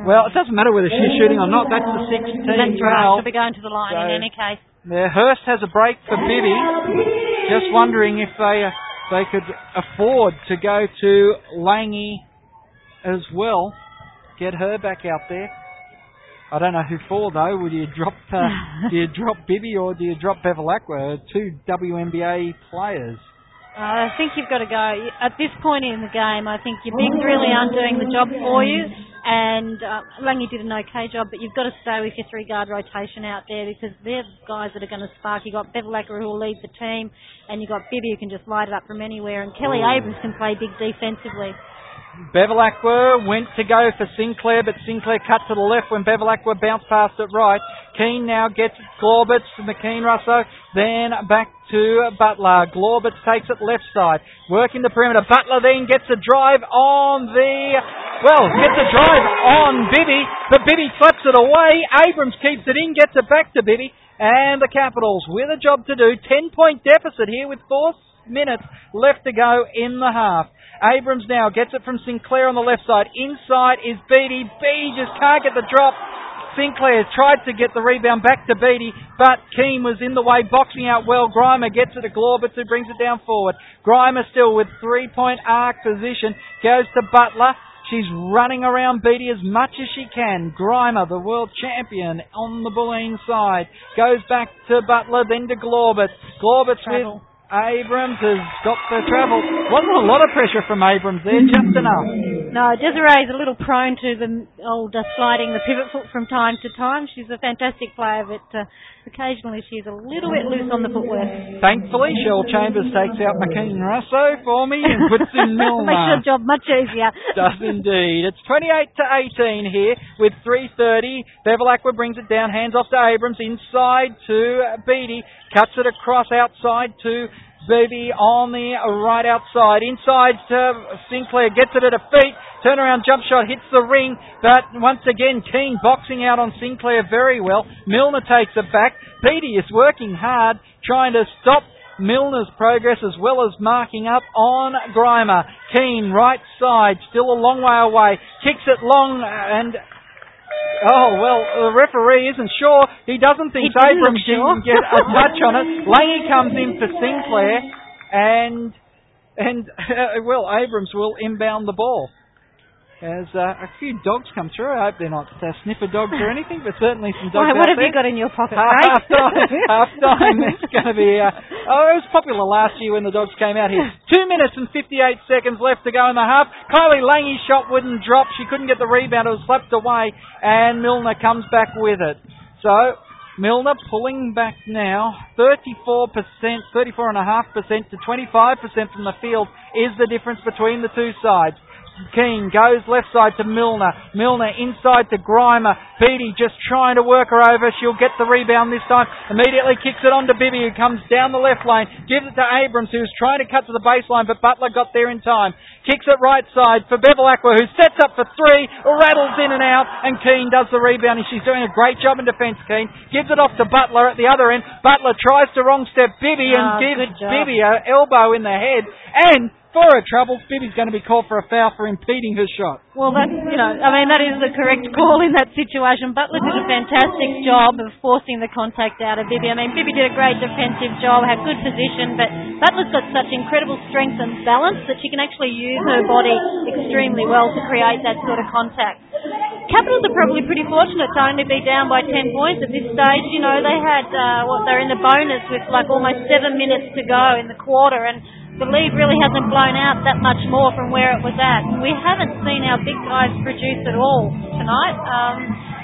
Well, it doesn't matter whether she's shooting or not. That's the 16 That's right. foul. She'll be going to the line So- in any case. There, Hurst has a break for Bibby. Just wondering if they uh, they could afford to go to Langy as well. Get her back out there. I don't know who for though. Would you drop uh, do you drop Bibby or do you drop Bevilacqua? Two WNBA players. Uh, I think you've got to go. At this point in the game, I think your bigs really aren't doing the job for you. And uh, Langy did an okay job, but you've got to stay with your three guard rotation out there because they're guys that are going to spark. You've got Bevilacqua who will lead the team, and you've got Bibby who can just light it up from anywhere. And Kelly Abrams can play big defensively. Bevilacqua went to go for Sinclair, but Sinclair cut to the left when Bevilacqua bounced past it right. Keane now gets it, Glaubitz to McKean Russo, then back to Butler. Glaubitz takes it left side, working the perimeter. Butler then gets a drive on the, well, gets a drive on Bibby, but Bibby slaps it away. Abrams keeps it in, gets it back to Bibby, and the Capitals with a job to do. 10 point deficit here with four minutes left to go in the half. Abrams now gets it from Sinclair on the left side. Inside is Beattie. Beattie just can't get the drop. Sinclair tried to get the rebound back to Beattie, but Keane was in the way, boxing out well. Grima gets it to Glaubitz, who brings it down forward. Grima still with three-point arc position, goes to Butler. She's running around Beattie as much as she can. Grima, the world champion, on the Bulleen side, goes back to Butler, then to Glaubitz. Glaubitz with Travel. Abrams has got the travel. Wasn't a lot of pressure from Abrams there, just enough. No, Desiree's a little prone to the old uh, sliding the pivot foot from time to time. She's a fantastic player, but uh, occasionally she's a little bit loose on the footwork. Thankfully, Shell Chambers takes out McKean Russo for me and puts in Milner. Makes your job much easier. Does indeed. It's 28 to 18 here with 3.30. Bevilacqua brings it down, hands off to Abrams, inside to Beattie, cuts it across outside to Beattie on the right outside. Inside to Sinclair, gets it at her feet. Turnaround jump shot hits the ring, but once again, Keane boxing out on Sinclair very well. Milner takes it back. Beattie is working hard, trying to stop Milner's progress as well as marking up on Grima. Keane, right side, still a long way away. Kicks it long and. Oh, well, the referee isn't sure. He doesn't think Abrams sure. didn't get a touch on it. Langy comes in for Sinclair and. And, well, Abrams will inbound the ball. As uh, a few dogs come through. I hope they're not uh, sniffer dogs or anything, but certainly some dogs Why, what have there. you got in your pocket, Half Ray? time, half time. It's going to be. Uh, oh, it was popular last year when the dogs came out here. Two minutes and 58 seconds left to go in the half. Kylie Lange's shot wouldn't drop. She couldn't get the rebound. It was slapped away, and Milner comes back with it. So Milner pulling back now. 34%, 34.5% to 25% from the field is the difference between the two sides. Keane goes left side to Milner. Milner inside to Grima. Beattie just trying to work her over. She'll get the rebound this time. Immediately kicks it on to Bibby who comes down the left lane. Gives it to Abrams who's trying to cut to the baseline but Butler got there in time. Kicks it right side for Bevilacqua who sets up for three. Rattles in and out and Keane does the rebound and She's doing a great job in defence Keane. Gives it off to Butler at the other end. Butler tries to wrong step Bibby and Oh, gives. Bibby a elbow in the head and for her troubles, Bibby's going to be called for a foul for impeding her shot. Well, that's, you know, I mean, that is the correct call in that situation. Butler did a fantastic job of forcing the contact out of Bibby. I mean, Bibby did a great defensive job, had good position, but Butler's got such incredible strength and balance that she can actually use her body extremely well to create that sort of contact. Capitals are probably pretty fortunate to only be down by 10 points at this stage. You know, they had, uh, what, they're in the bonus with like almost seven minutes to go in the quarter and the lead really hasn't blown out that much more from where it was at. We haven't seen our big guys produce at all tonight. Um,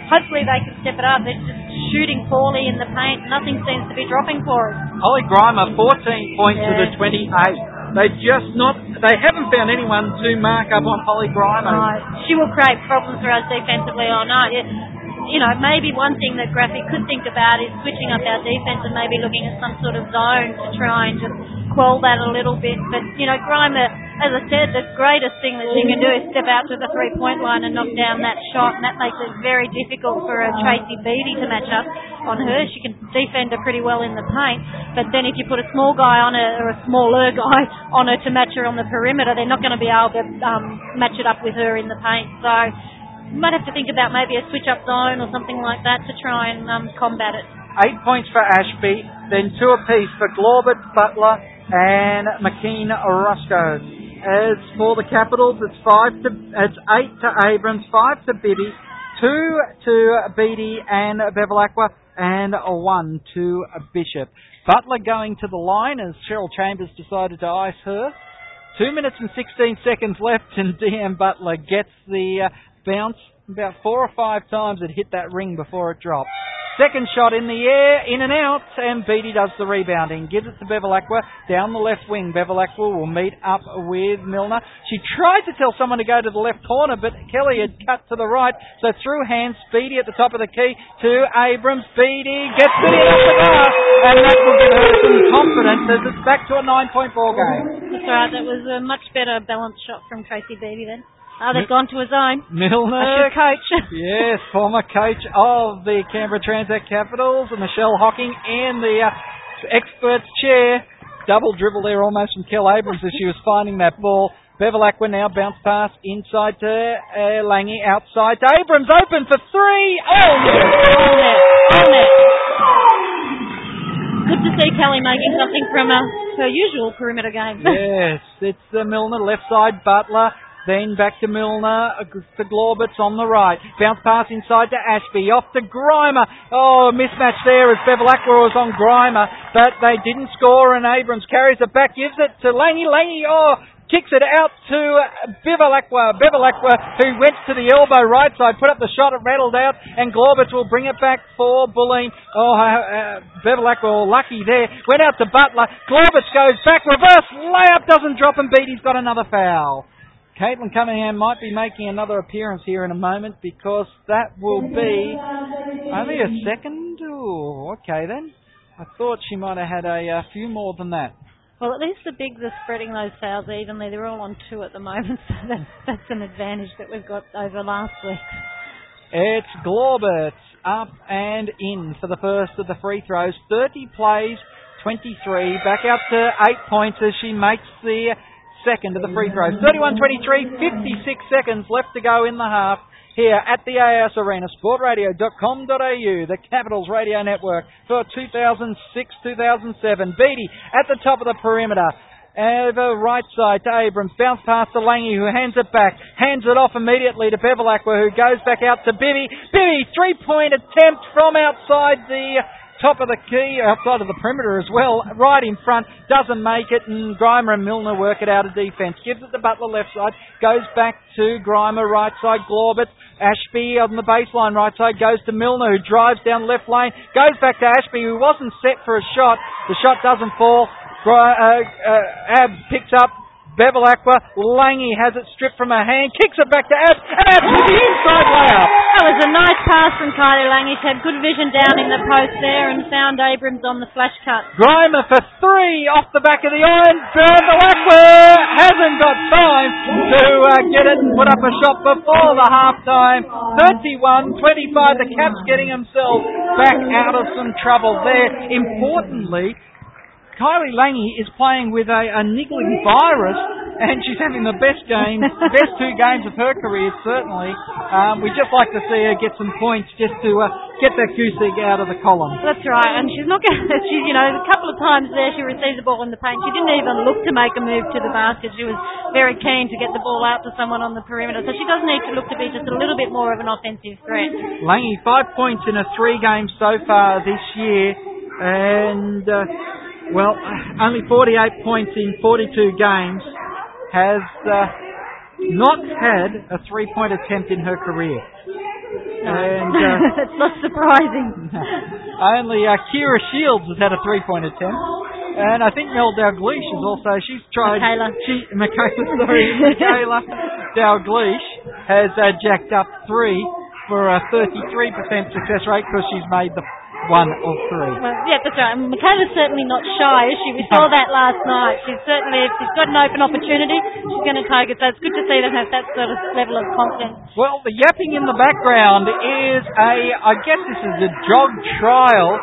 hopefully they can step it up. They're just shooting poorly in the paint. Nothing seems to be dropping for us. Holly Grima, 14 points to the 28. They just not. They haven't found anyone to mark up on Holly Grima. She will create problems for us defensively all night. It, you know, maybe one thing that Graffy could think about is switching up our defence and maybe looking at some sort of zone to try and just quell that a little bit. But, you know, Grima, as I said, the greatest thing that she can do is step out to the three point line and knock down that shot, and that makes it very difficult for a Tracy Beattie to match up on her. She can defend her pretty well in the paint, but then if you put a small guy on her, or a smaller guy on her to match her on the perimeter, they're not going to be able to um, match it up with her in the paint. So, might have to think about maybe a switch up zone or something like that to try and um, combat it. Eight points for Ashby, then two apiece for Glaubitz, Butler, and McKean Russo. As for the Capitals, it's five to it's eight to Abrams, five to Bibby, two to Beattie and Bevilacqua, and one to Bishop. Butler going to the line as Cheryl Chambers decided to ice her. Two minutes and 16 seconds left, and DM Butler gets the uh, bounce about four or five times. It hit that ring before it dropped. Second shot in the air, in and out, and Beattie does the rebounding. Gives it to Bevilacqua down the left wing. Bevilacqua will meet up with Milner. She tried to tell someone to go to the left corner, but Kelly had cut to the right. So through hands, Beattie at the top of the key to Abrams. Beattie gets it in off the glass, and that will give her some confidence as it's back to a nine-point ball game. That's right. That was a much better balanced shot from Tracy Beattie then. Oh, they've gone to a zone. Milner. Coach. yes, former coach of the Canberra Transact Capitals, and Michelle Hocking, and the uh, expert's chair. Double dribble there almost from Kel Abrams as she was finding that ball. Bevilacqua now bounce pass inside to uh, Langy, outside to Abrams, open for three. Oh, yes. All net. All net. Good to see Kelly making something from uh, her usual perimeter game. yes, it's the Milner left side, Butler. Then back to Milner, uh, to Glaubitz on the right. Bounce pass inside to Ashby, off to Grima. Oh, mismatch there as Bevilacqua was on Grima, but they didn't score and Abrams carries it back, gives it to Langy. Langy, oh, kicks it out to Bevilacqua. Bevilacqua, who went to the elbow right side, put up the shot, it rattled out, and Glaubitz will bring it back for Bulleen. Oh, uh, Bevilacqua, lucky there. Went out to Butler. Glaubitz goes back, reverse layup, doesn't drop, and beat. He's got another foul. Caitlin Cunningham might be making another appearance here in a moment because that will be only a second. Ooh, okay then. I thought she might have had a, a few more than that. Well, at least the bigs are spreading those fouls evenly. They're all on two at the moment, so that's, that's an advantage that we've got over last week. It's Glaubitz up and in for the first of the free throws. 30 plays, 23. Back out to eight points as she makes the second of the free throws. 31-23, 56 seconds left to go in the half here at the AIS Arena, sportradio.com.au, the Capitals Radio Network for 2006-2007. Beattie at the top of the perimeter. Over right side to Abrams. Bounce past to Langy who hands it back. Hands it off immediately to Bevilacqua who goes back out to Bibby. Bibby, three point attempt from outside the top of the key, outside of the perimeter as well, right in front, doesn't make it, and Grima and Milner work it out of defence. Gives it to Butler left side, goes back to Grima right side, Glaubitz, Ashby on the baseline right side, goes to Milner who drives down left lane, goes back to Ashby who wasn't set for a shot, the shot doesn't fall, uh, uh, Ab picks up, Bevilacqua, Langy has it stripped from her hand, kicks it back to Ab, Ab with the inside layup. That was a nice pass from Kylie Langy. She had good vision down in the post there and found Abrams on the flash cut. Grima for three off the back of the iron. Bevilacqua hasn't got time to uh, get it and put up a shot before the half time. 31-25, the Caps getting themselves back out of some trouble there. Importantly, Kylie Langy is playing with a, a niggling virus, and she's having the best game, best two games of her career, certainly. Um, we'd just like to see her get some points just to uh, get that goose egg out of the column. That's right, and she's not going to, she's, you know, a couple of times there she received the ball in the paint. She didn't even look to make a move to the basket. She was very keen to get the ball out to someone on the perimeter, so she does need to look to be just a little bit more of an offensive threat. Langy, five points in a three game so far this year, and. Uh, well, only 48 points in 42 games, has uh, not had a three-point attempt in her career. And uh, That's not surprising. only uh, Kira Shields has had a three-point attempt. And I think Mel Dalgleish is also, she's tried. Michaela. She, Michaela, sorry, Michaela Dalgleish has uh, jacked up three for a 33% success rate because she's made the one of three. Well, yeah, that's right. And Michaela's certainly not shy, is she? We saw that last night. She's certainly, if she's got an open opportunity, she's going to take it. So it's good to see them have that sort of level of confidence. Well, the yapping in the background is a, I guess this is a jog trial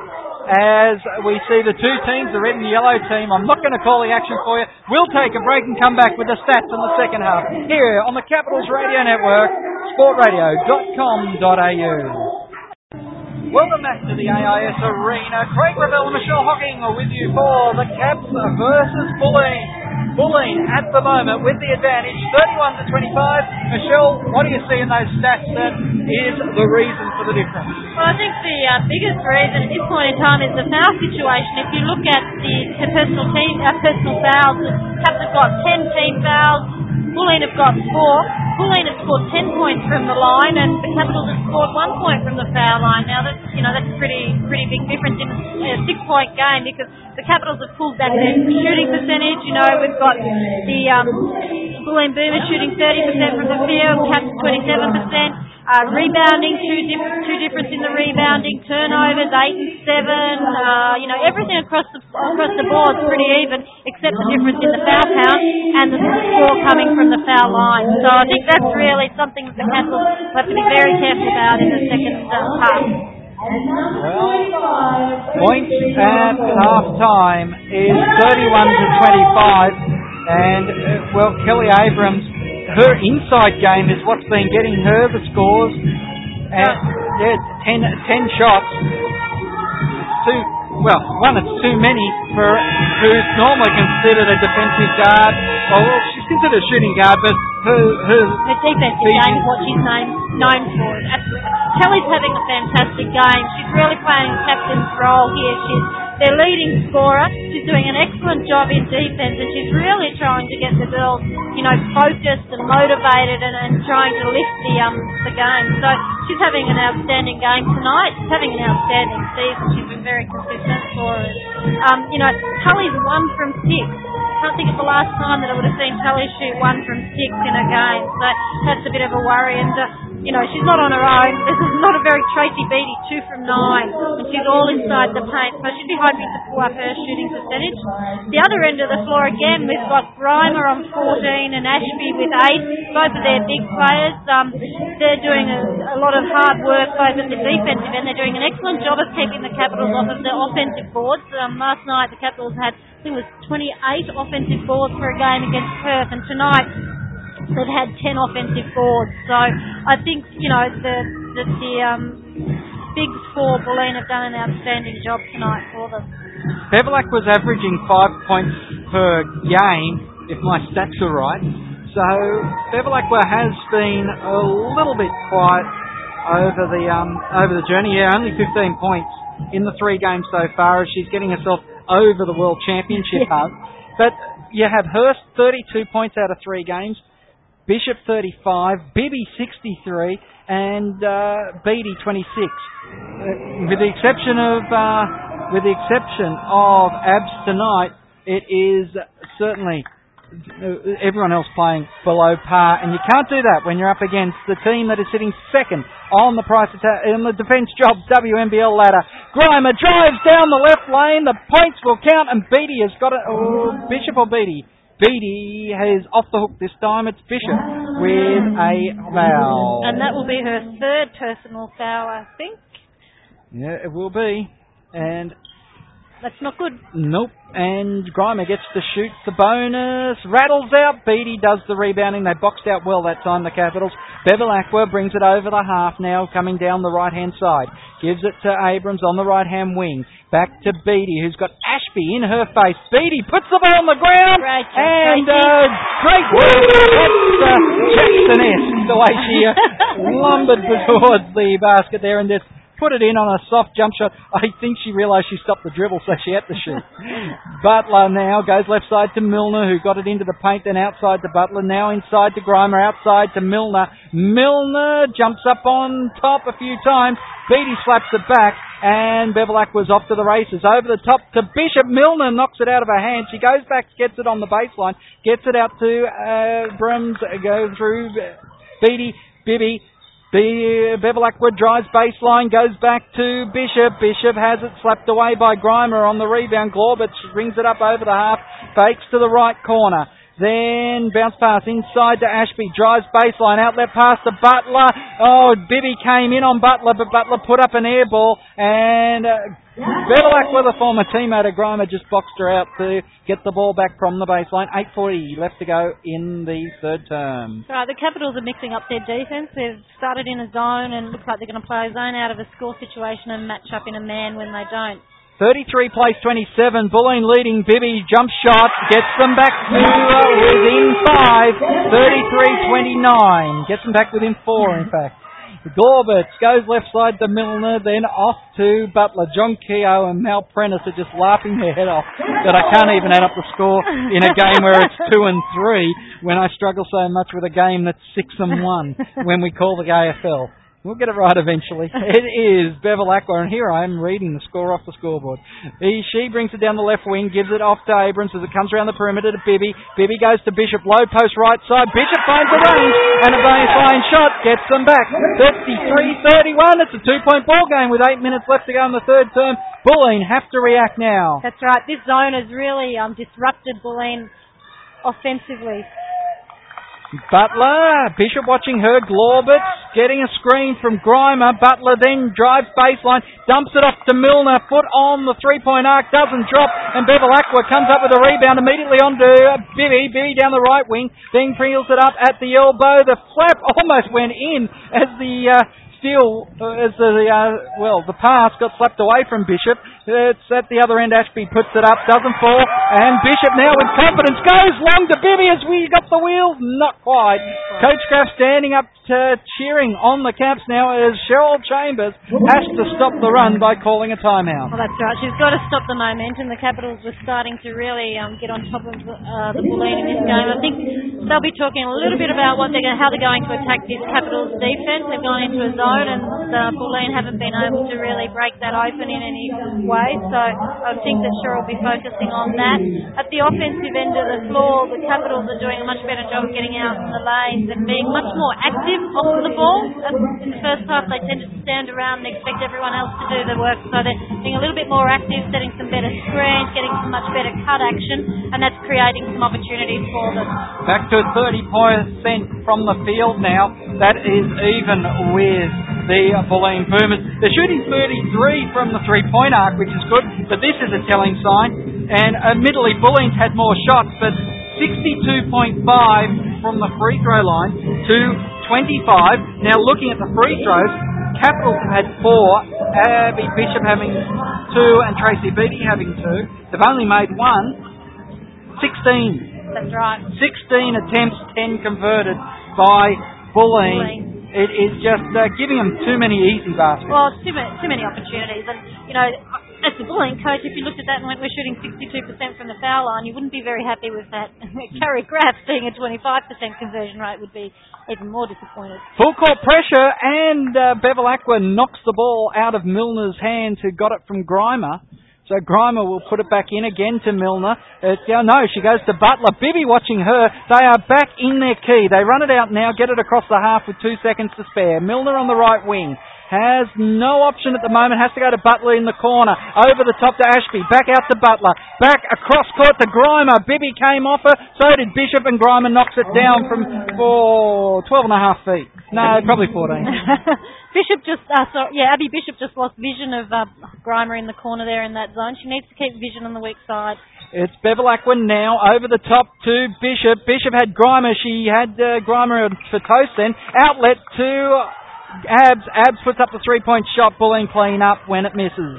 as we see the two teams, the red and the yellow team. I'm not going to call the action for you. We'll take a break and come back with the stats in the second half here on the Capitals Radio Network, sportradio.com.au. Welcome back to the AIS Arena. Craig Revell and Michelle Hocking are with you for the Caps versus Bulleen. Bulleen at the moment with the advantage, 31 to 25. Michelle, what do you see in those stats that is the reason for the difference? Well, I think the uh, biggest reason at this point in time is the foul situation. If you look at the, personal team, our personal fouls, the Caps have got 10 team fouls, Bulleen have got four. Bulleen have scored 10 points from the line, and the Capitals have scored one point from the foul line. Now that's you know that's a pretty pretty big difference in a six point game because the Capitals have pulled back their shooting percentage. You know we've got the um, Bulleen Boomers shooting 30% from the field, Caps 27%. Uh, rebounding, two, diff- two difference in the rebounding, turnovers, eight and seven. Uh, you know everything across the across the board is pretty even, except the difference in the foul count and the score coming from the foul line. So I think that's really something that the Castles have to be very careful about in the second half. Points at half time is 31 to 25, and uh, well, Kelly Abrams, her inside game is what's been getting her the scores. And yeah, 10, 10 shots. Too well, one, it's too many for who's normally considered a defensive guard. Well, she's considered a shooting guard, but her her Her defensive game is what she's known, known for. Absolutely. Kelly's having a fantastic game. She's really playing captain's role here. She's their leading scorer. She's doing an excellent job in defence, and she's really trying to get the girls, you know, focused and motivated, and, and trying to lift the um the game. So she's having an outstanding game tonight. She's having an outstanding season. She's been very consistent for us. Um, you know, Tully's one from six. Can't think of the last time that I would have seen Tully shoot one from six in a game. So that's a bit of a worry. And uh, you know, she's not on her own. This is not a very Tracy Beattie, two from nine, and she's all inside the paint. So she'd be hoping to pull up her shooting percentage. The other end of the floor again, we've got Grima on 14 and Ashby with eight. Both of their big players. Um, they're doing a, a lot of hard work both at the defensive end. They're doing an excellent job of keeping the Capitals off of the offensive boards. Um, last night the Capitals had, I think it was 28 offensive boards for a game against Perth, and tonight they've had 10 offensive boards. So I think, you know, the, the, the um, Bigs for Bulleen have done an outstanding job tonight for them. Beverlack was averaging five points per game, if my stats are right. So Beverlack has been a little bit quiet over the um, over the journey. Yeah, only 15 points in the three games so far as she's getting herself over the World Championship hub. But you have Hurst 32 points out of three games, Bishop 35, Bibby 63, and uh, Beattie 26. Uh, with the exception of uh, with the exception of Abs tonight, it is certainly uh, everyone else playing below par, and you can't do that when you're up against the team that is sitting second on the price atta- in the defence jobs WNBL ladder. Grima drives down the left lane, the points will count, and Beattie has got it. Oh, Bishop or Beattie? Beattie is off the hook this time. It's Bishop with a foul. And that will be her third personal foul, I think. Yeah, it will be. And That's not good. Nope. And Grima gets to shoot the bonus. Rattles out. Beattie does the rebounding. They boxed out well that time, the Capitals. Bevilacqua brings it over the half now, coming down the right hand side. Gives it to Abrams on the right hand wing. Back to Beattie, who's got Ashby in her face. Beattie puts the ball on the ground. Great and uh, great work. That's uh, Jackson-esque, the way she uh, lumbered towards the basket there and just put it in on a soft jump shot. I think she realised she stopped the dribble, so she had to shoot. Butler now goes left side to Milner, who got it into the paint, then outside to Butler, now inside to Grima, outside to Milner. Milner jumps up on top a few times, Beattie slaps it back, and Bevilacqua was off to the races. Over the top to Bishop. Milner knocks it out of her hand. She goes back, gets it on the baseline, gets it out to uh, Brims, go through Beattie, Bibby, Be- Bevilacqua drives baseline, goes back to Bishop. Bishop has it slapped away by Grima on the rebound. Glaubitz rings it up over the half, fakes to the right corner. Then bounce pass inside to Ashby. Drives baseline. Outlet pass to Butler. Oh, Bibby came in on Butler, but Butler put up an air ball. And uh, with a former teammate of Grima, just boxed her out to get the ball back from the baseline. 8.40 left to go in the third term. Right, the Capitals are mixing up their defence. They've started in a zone and looks like they're going to play a zone out of a score situation and match up in a man when they don't. 33 place 27. Bulleen leading. Bibby jump shot. Gets them back to uh, within five. 33-29. Gets them back within four, in fact. Glaubitz goes left side to Milner, then off to Butler. John Keogh and Mal Prentice are just laughing their head off that I can't even add up the score in a game where it's two and three when I struggle so much with a game that's six and one when we call the AFL. We'll get it right eventually. It is Bevilacqua, and here I am reading the score off the scoreboard. He, she brings it down the left wing, gives it off to Abrams as it comes around the perimeter to Bibby. Bibby goes to Bishop, low post right side. Bishop finds the range, and a baseline shot gets them back. 33-31. It's a two-point ball game with eight minutes left to go in the third term. Bulleen have to react now. That's right. This zone has really um, disrupted Bulleen offensively. Butler, Bishop watching her, Glaubitz getting a screen from Grima. Butler then drives baseline, dumps it off to Milner, foot on the three point arc, doesn't drop, and Bevilacqua comes up with a rebound immediately onto Bibby. Bibby down the right wing, then peels it up at the elbow. The flap almost went in as the uh, steal, uh, as the, uh, well, the pass got slapped away from Bishop. It's at the other end. Ashby puts it up, doesn't fall, and Bishop now with confidence goes long to Bibby as we got the wheels. Not quite. Coach Graf standing up to cheering on the caps now as Cheryl Chambers has to stop the run by calling a timeout. Well, that's right. She's got to stop the momentum. The Capitals were starting to really um, get on top of uh, the Bulleen in this game. I think they'll be talking a little bit about what they're going, how they're going to attack this Capitals defence. They've gone into a zone, and the Bulleen haven't been able to really break that open in any way. So I think that Cheryl will be focusing on that. At the offensive end of the floor, the Capitals are doing a much better job of getting out in the lanes and being much more active off the ball. In the first half, they tended to stand around and expect everyone else to do the work. So they're being a little bit more active, setting some better screens, getting some much better cut action, and that's creating some opportunities for them. Back to 30% from the field now. That is even with the uh, Bulleen Boomers. They're shooting 33 from the three-point arc, which is good, but this is a telling sign. And admittedly, Bulleen's had more shots, but 62.5 from the free throw line to 25. Now looking at the free throws, Capitals had four, Abby Bishop having two, and Tracy Beattie having two. They've only made one. 16. That's right. 16 attempts, 10 converted by Bulleen. It is just uh, giving them too many easy baskets. Well, too many, too many opportunities. And, you know, as the Bulleen coach, if you looked at that and went, we're shooting 62% from the foul line, you wouldn't be very happy with that. Carrie Graf seeing a 25% conversion rate would be even more disappointed. Full court pressure, and uh, Bevilacqua knocks the ball out of Milner's hands, who got it from Grima. So Grima will put it back in again to Milner. Yeah, no, she goes to Butler. Bibby watching her. They are back in their key. They run it out now, get it across the half with two seconds to spare. Milner on the right wing. Has no option at the moment, has to go to Butler in the corner. Over the top to Ashby, back out to Butler. Back across court to Grima. Bibby came off her, so did Bishop, and Grima knocks it down from for 12 and a half feet. No, probably 14. Bishop just, uh, sorry, yeah, Abby Bishop just lost vision of uh, Grima in the corner there in that zone. She needs to keep vision on the weak side. It's Bevilacqua now over the top to Bishop. Bishop had Grima. She had uh, Grima for toast then. Outlet to Abs. Abs puts up the three-point shot. Bulleen clean up when it misses.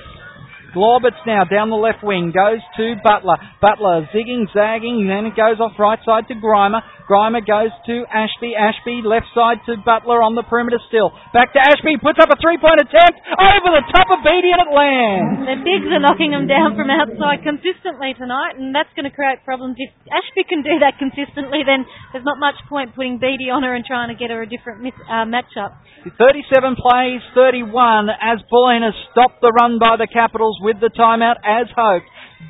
Glaubitz now down the left wing goes to Butler. Butler zigging, zagging, then it goes off right side to Grima. Grima goes to Ashby. Ashby left side to Butler on the perimeter still. Back to Ashby, puts up a three-point attempt over the top of Beattie and it lands. The bigs are knocking them down from outside consistently tonight, and that's going to create problems. If Ashby can do that consistently, then there's not much point putting Beattie on her and trying to get her a different miss, uh, matchup. 37 plays, 31 as has stopped the run by the Capitals with the timeout as hoped.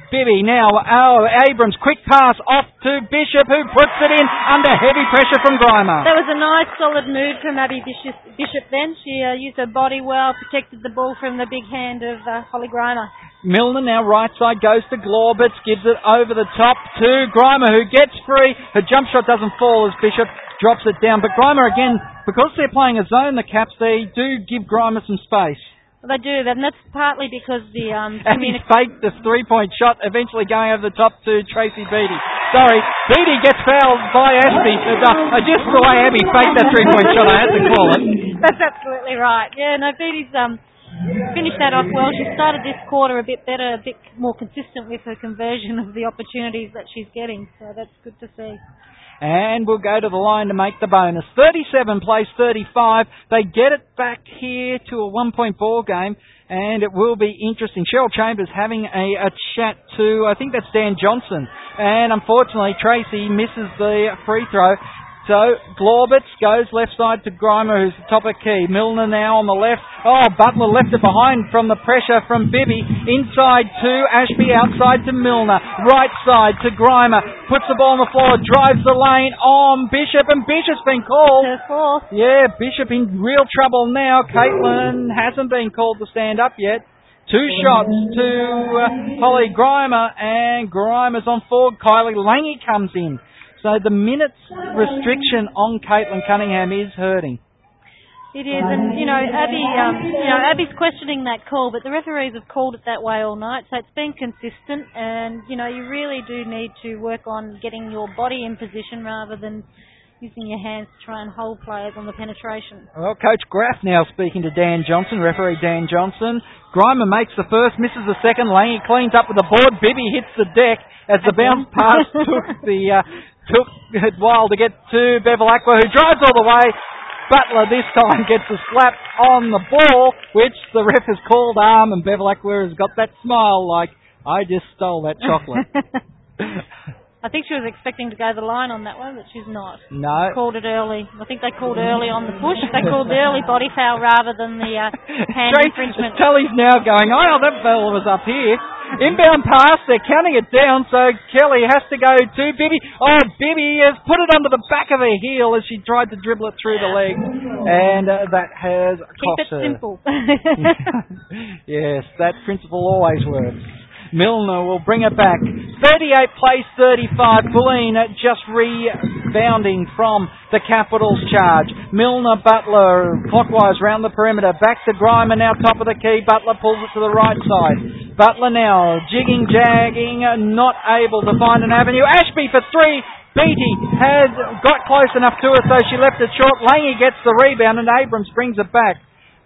Bibby now, oh, Abrams, quick pass off to Bishop who puts it in under heavy pressure from Grima. That was a nice solid move from Abby Bishop, Bishop then. She uh, used her body well, protected the ball from the big hand of uh, Holly Grima. Milner now right side goes to Glaubitz, gives it over the top to Grima who gets free. Her jump shot doesn't fall as Bishop drops it down. But Grima again, because they're playing a zone, the Caps, they do give Grima some space. They do, and that's partly because the um, And he faked the three-point shot, eventually going over the top to Tracy Beattie. Sorry, Beattie gets fouled by Ashby. Uh, just the way Abby faked that three-point shot, I had to call it. That's absolutely right. Yeah, no, Beattie's um, finished that off well. She started this quarter a bit better, a bit more consistent with her conversion of the opportunities that she's getting. So that's good to see. And we'll go to the line to make the bonus. 37 plays 35. They get it back here to a one-point ball game, and it will be interesting. Cheryl Chambers having a, a chat to, I think that's Dan Johnson. And unfortunately, Tracy misses the free throw. So Glaubitz goes left side to Grima, who's the top of key. Milner now on the left. Oh, Butler left it behind from the pressure from Bibby. Inside to Ashby, outside to Milner. Right side to Grima. Puts the ball on the floor, drives the lane on Bishop, and Bishop's been called. Yeah, Bishop in real trouble now. Caitlin hasn't been called to stand up yet. Two shots to uh, Holly Grima, and Grima's on forward. Kylie Lange comes in. So the minutes restriction on Caitlin Cunningham is hurting. It is, and you know, Abby, um, you know, Abby's questioning that call, but the referees have called it that way all night, so it's been consistent. And you know, you really do need to work on getting your body in position rather than using your hands to try and hold players on the penetration. Well, Coach Graf now speaking to Dan Johnson, referee Dan Johnson. Grima makes the first, misses the second. Lange cleans up with the board. Bibby hits the deck as the bounce pass took the uh, took a while to get to Bevilacqua, who drives all the way. Butler this time gets a slap on the ball, which the ref has called arm, and Bevilacqua has got that smile like, I just stole that chocolate. I think she was expecting to go the line on that one, but she's not. no. Called it early. I think they called early on the push. They called the early body foul rather than the uh, hand Straight- infringement. Tully's now going, oh, that fella was up here. Inbound pass, they're counting it down, so Kelly has to go to Bibby. Oh, Bibby has put it under the back of her heel as she tried to dribble it through the leg, and uh, that has Keep cost it her. simple. yes, that principle always works. Milner will bring it back. 38 plays 35. Bulleen just rebounding from the Capitals charge. Milner, Butler, clockwise round the perimeter. Back to Grima now top of the key. Butler pulls it to the right side. Butler now jigging, jagging, not able to find an avenue. Ashby for three. Beattie has got close enough to it, so she left it short. Lange gets the rebound, and Abrams brings it back.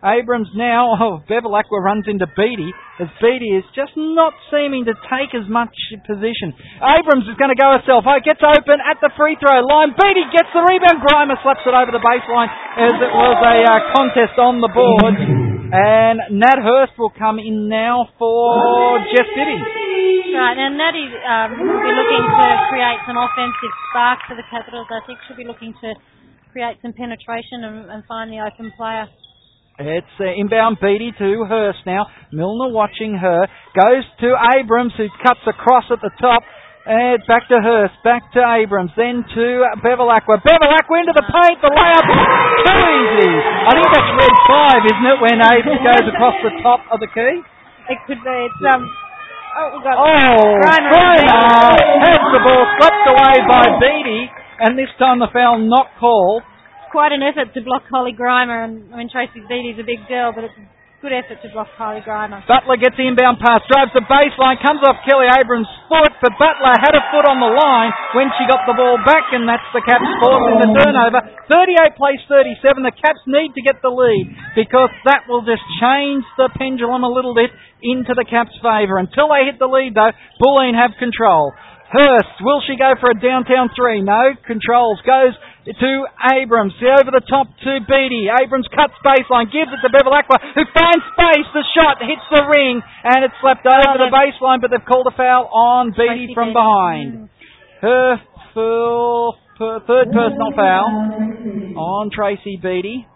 Abrams now, oh, Bevilacqua runs into Beattie, as Beattie is just not seeming to take as much position. Abrams is going to go herself. Oh, gets open at the free throw line. Beattie gets the rebound. Grima slaps it over the baseline as it was a uh, contest on the board. And Nat Hurst will come in now for Jess Bibby. Right, and Natty um, will be looking to create some offensive spark for the Capitals. I think she'll be looking to create some penetration and, and find the open player. It's uh, inbound Beattie to Hurst now. Milner watching her. Goes to Abrams who cuts across at the top. And back to Hurst, back to Abrams, then to. Bevilacqua into the paint, the layup, too easy. I think that's red five, isn't it, when Abrams goes across the top of the key? It could be. It's um. Oh, we've got Oh, has the ball swept away by Beattie, and this time the foul not called. Quite an effort to block Holly Grima, and I mean Tracy Beattie's a big girl, but it's a good effort to block Holly Grima. Butler gets the inbound pass, drives the baseline, comes off Kelly Abrams' foot, but Butler had a foot on the line when she got the ball back, and that's the Caps forcing the turnover. 38 plays 37. The Caps need to get the lead because that will just change the pendulum a little bit into the Caps' favour. Until they hit the lead, though, Bulleen have control. Hurst, will she go for a downtown three? No. Controls, goes to Abrams. Over the top to Beattie. Abrams cuts baseline, gives it to Bevilacqua, who finds space. The shot hits the ring, and it's slapped over the baseline, but they've called a foul on Beattie from behind. Her full, per- third personal mm. foul on Tracy Beattie.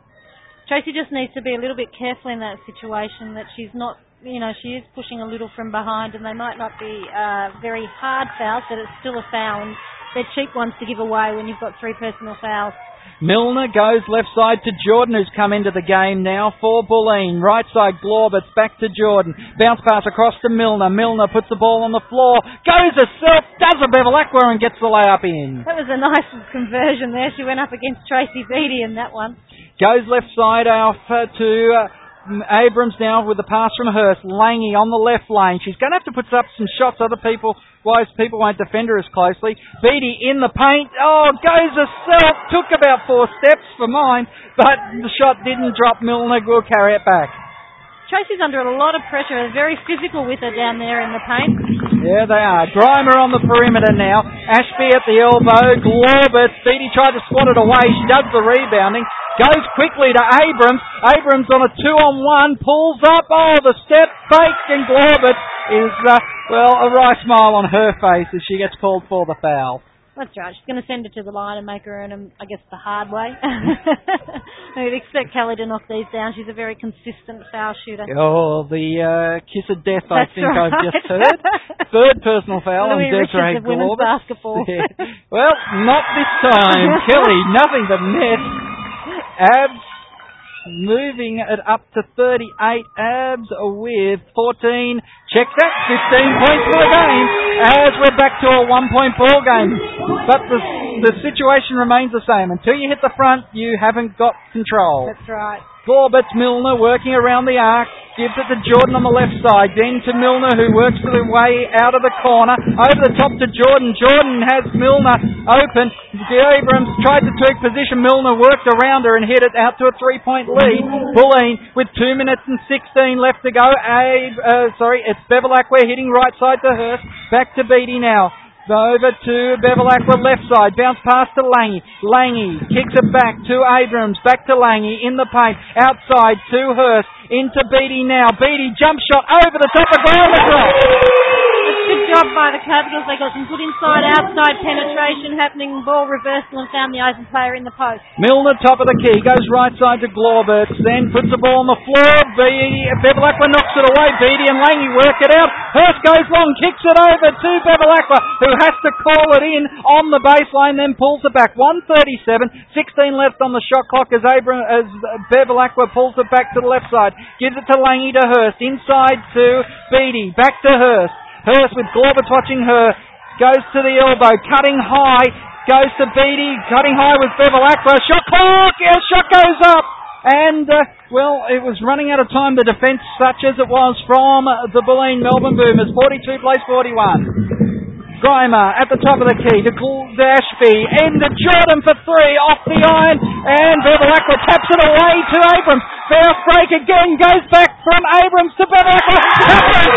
Tracy just needs to be a little bit careful in that situation that she's not, you know, she is pushing a little from behind and they might not be uh, very hard fouls, but it's still a foul and they're cheap ones to give away when you've got three personal fouls. Milner goes left side to Jordan, who's come into the game now for Bulleen. Right side, Glaubitz back to Jordan. Bounce pass across to Milner. Milner puts the ball on the floor, goes herself, does a Bevilacqua and gets the layup in. That was a nice conversion there. She went up against Tracy Beattie in that one. Goes left side off uh, to uh, Abrams now with the pass from Hurst. Langy on the left lane. She's going to have to put up some shots. Other people, wise people won't defend her as closely. Beattie in the paint. Oh, goes herself. Took about four steps for mine, but the shot didn't drop. Milner will carry it back. Tracy's under a lot of pressure. Very physical with her down there in the paint. Yeah, they are. Grima on the perimeter now. Ashby at the elbow. Glaubitz. Beattie tried to swat it away. She does the rebounding. Goes quickly to Abrams. Abrams on a two on one. Pulls up. Oh, the step fake. And Glaubitz is, uh, well, a wry smile on her face as she gets called for the foul. That's right. She's going to send her to the line and make her earn them, I guess, the hard way. We'd expect Kelly to knock these down. She's a very consistent foul shooter. Oh, the uh, kiss of death, I That's think I've just heard. Third personal foul on Desiree Richards of women's basketball. Yeah. Well, not this time. Kelly, nothing but net. Abs moving it up to 38. Abs with 14. Check that, 15 points for the game as we're back to a one point ball game. But the, the situation remains the same. Until you hit the front, you haven't got control. That's right. Glaubitz Milner working around the arc, gives it to Jordan on the left side, then to Milner who works the way out of the corner, over the top to Jordan. Jordan has Milner open. Abrams tried to take position. Milner worked around her and hit it out to a three-point lead. Bulleen with two minutes and 16 left to go. Abe, uh, sorry, it's Bevilacqua hitting right side to Hurst. Back to Beattie now. Over to Bevilacqua left side. Bounce pass to Langy. Langy kicks it back to Abrams. Back to Langy in the paint. Outside to Hurst. Into Beattie now. Beattie jump shot over the top of a good job by the Capitals. They got some good inside-outside penetration happening, ball reversal, and found the open player in the post. Milner top of the key. Goes right side to Glaubitz. Then puts the ball on the floor. Beattie, Bevilacqua knocks it away. Beattie and Langy work it out. Hurst goes long. Kicks it over to Bevilacqua who has to call it in on the baseline. Then pulls it back. 137. 16 left on the shot clock as, Abram, as Bevilacqua pulls it back to the left side. Gives it to Langy to Hurst. Inside to Beattie. Back to Hurst. Hurst with Glaubitz watching her. Goes to the elbow. Cutting high. Goes to Beattie. Cutting high with Bevilacqua. Shot clock. Yeah, shot goes up. And, uh, well, it was running out of time. The defence, such as it was from the Bulleen Melbourne Boomers. 42 plays 41. Grima at the top of the key to Gl- to Ashby. And to Jordan for three off the iron. And Bevilacqua taps it away to Abrams. Fair break again goes back from Abrams to Bevilacqua.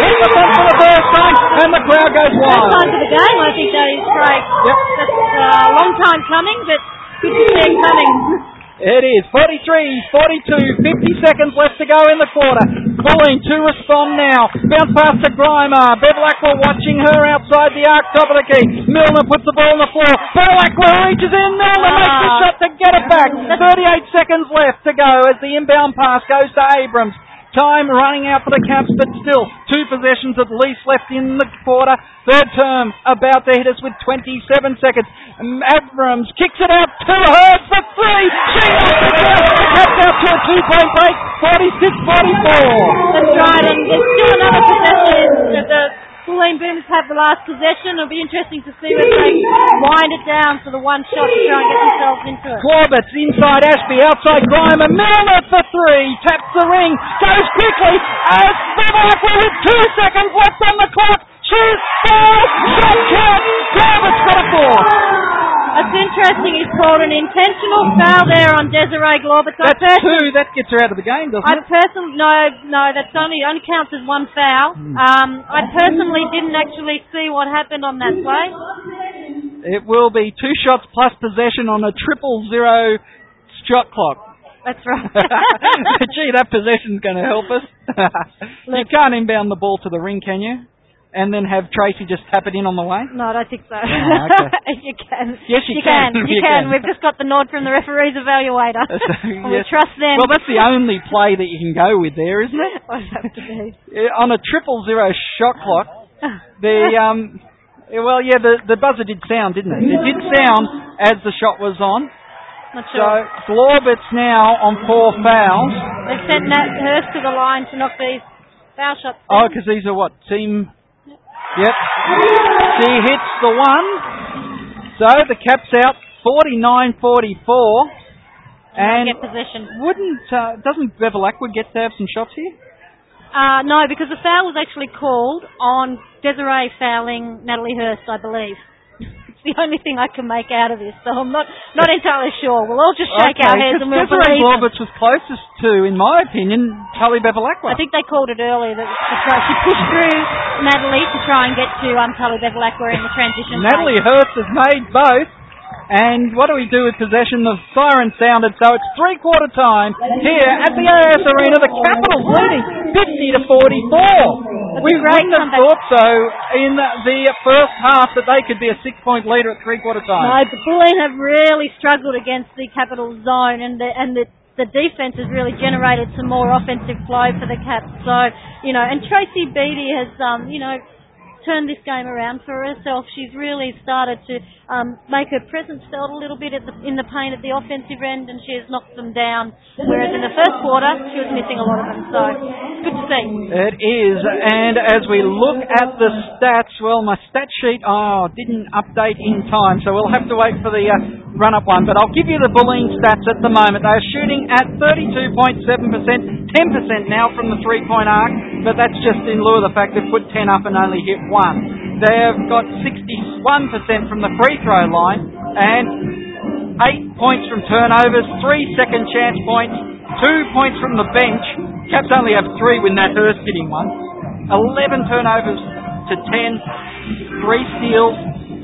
Hits the front for the first time. And the crowd goes First wild. time for the game, I think that is great. Yep. That's uh, a long time coming, but good to see it coming. It is 43, 42, 50 seconds left to go in the quarter. Bulleen to respond now. Bounce pass to Grima. Bevilacqua watching her outside the arc, top of the key. Milner puts the ball on the floor. Bevilacqua reaches in. Milner makes the Ah. shot to get it back. 38 seconds left to go as the inbound pass goes to Abrams. Time running out for the Caps, but still two possessions at least left in the quarter. Third term about to hit us with 27 seconds. Abrams kicks it out to her for three. She knocks it down. The Caps out to a two-point break, 46-44. That's right, and there's still another possession. The, Bulleen Boomers have the last possession. It'll be interesting to see whether they wind it down for the one shot to try and get themselves into it. Glaubitz inside Ashby, outside Grima. Milner for three. Taps the ring. Goes quickly. As Bevilacqua with two seconds left on the clock. Shoots. Ball. Shot got a four. It's interesting. He's called an intentional foul there on Desiree Glaubitz. I That's person- two. That gets her out of the game, doesn't I it? personally no no that's only only counts as one foul. Hmm. Um, I personally didn't actually see what happened on that play. It will be two shots plus possession on a triple zero shot clock. That's right. Gee, that possession's going to help us. you can't inbound the ball to the ring, can you? And then have Tracy just tap it in on the way? no, I don't think so. Ah, okay. you can. Yes, you can. can. You, You can. can. We've just got the nod from the referee's evaluator. And we Yes. trust them. Well, that's the only play that you can go with there, isn't it? What does that have to be? Uh, On a triple zero shot clock, the um, well, yeah, the the buzzer did sound, didn't it? It did sound as the shot was on. Not So sure. Glaubitz's now on four fouls. They've sent Nat Hurst to the line to knock these foul shots. Oh, because these are what team? Yep. She hits the one. So the cap's out 49-44. And wouldn't uh, doesn't Bevilacqua get to have some shots here? Uh, no, because the foul was actually called on Desiree fouling Natalie Hurst, I believe. It's the only thing I can make out of this, so I'm not not entirely sure. We'll all just shake our heads and we'll Desiree believe. them. Was closest to, in my opinion, Tully Bevilacqua. I think they called it earlier that she pushed through Natalie to try and get to um, Tully Bevilacqua in the transition. Natalie phase. Hurst has made both. And what do we do with possession? The siren sounded, so it's three-quarter time here at the AIS Arena. The Capitals leading 50 to 44. We wouldn't have thought so in the first half that they could be a six-point leader at three-quarter No, time. the Bulleen have really struggled against the capital zone, and the and the the defense has really generated some more offensive flow for the Caps. So you know, and Tracy Beattie has um you know turned this game around for herself. She's really started to um, make her presence felt a little bit the, in the paint at the offensive end, and she has knocked them down. Whereas in the first quarter, she was missing a lot of them. So it's good to see. It is, and as we look at the stats, well, my stat sheet oh didn't update in time, so we'll have to wait for the uh, run-up one. But I'll give you the Bulleen stats at the moment. They are shooting at 32.7%, 10% now from the three-point arc, but that's just in lieu of the fact they've put 10 up and only hit one. They have got 61% from the free throw line, and eight points from turnovers, three second chance points, two points from the bench. Caps only have three when that Hurst hitting one. 11 turnovers to 10, three steals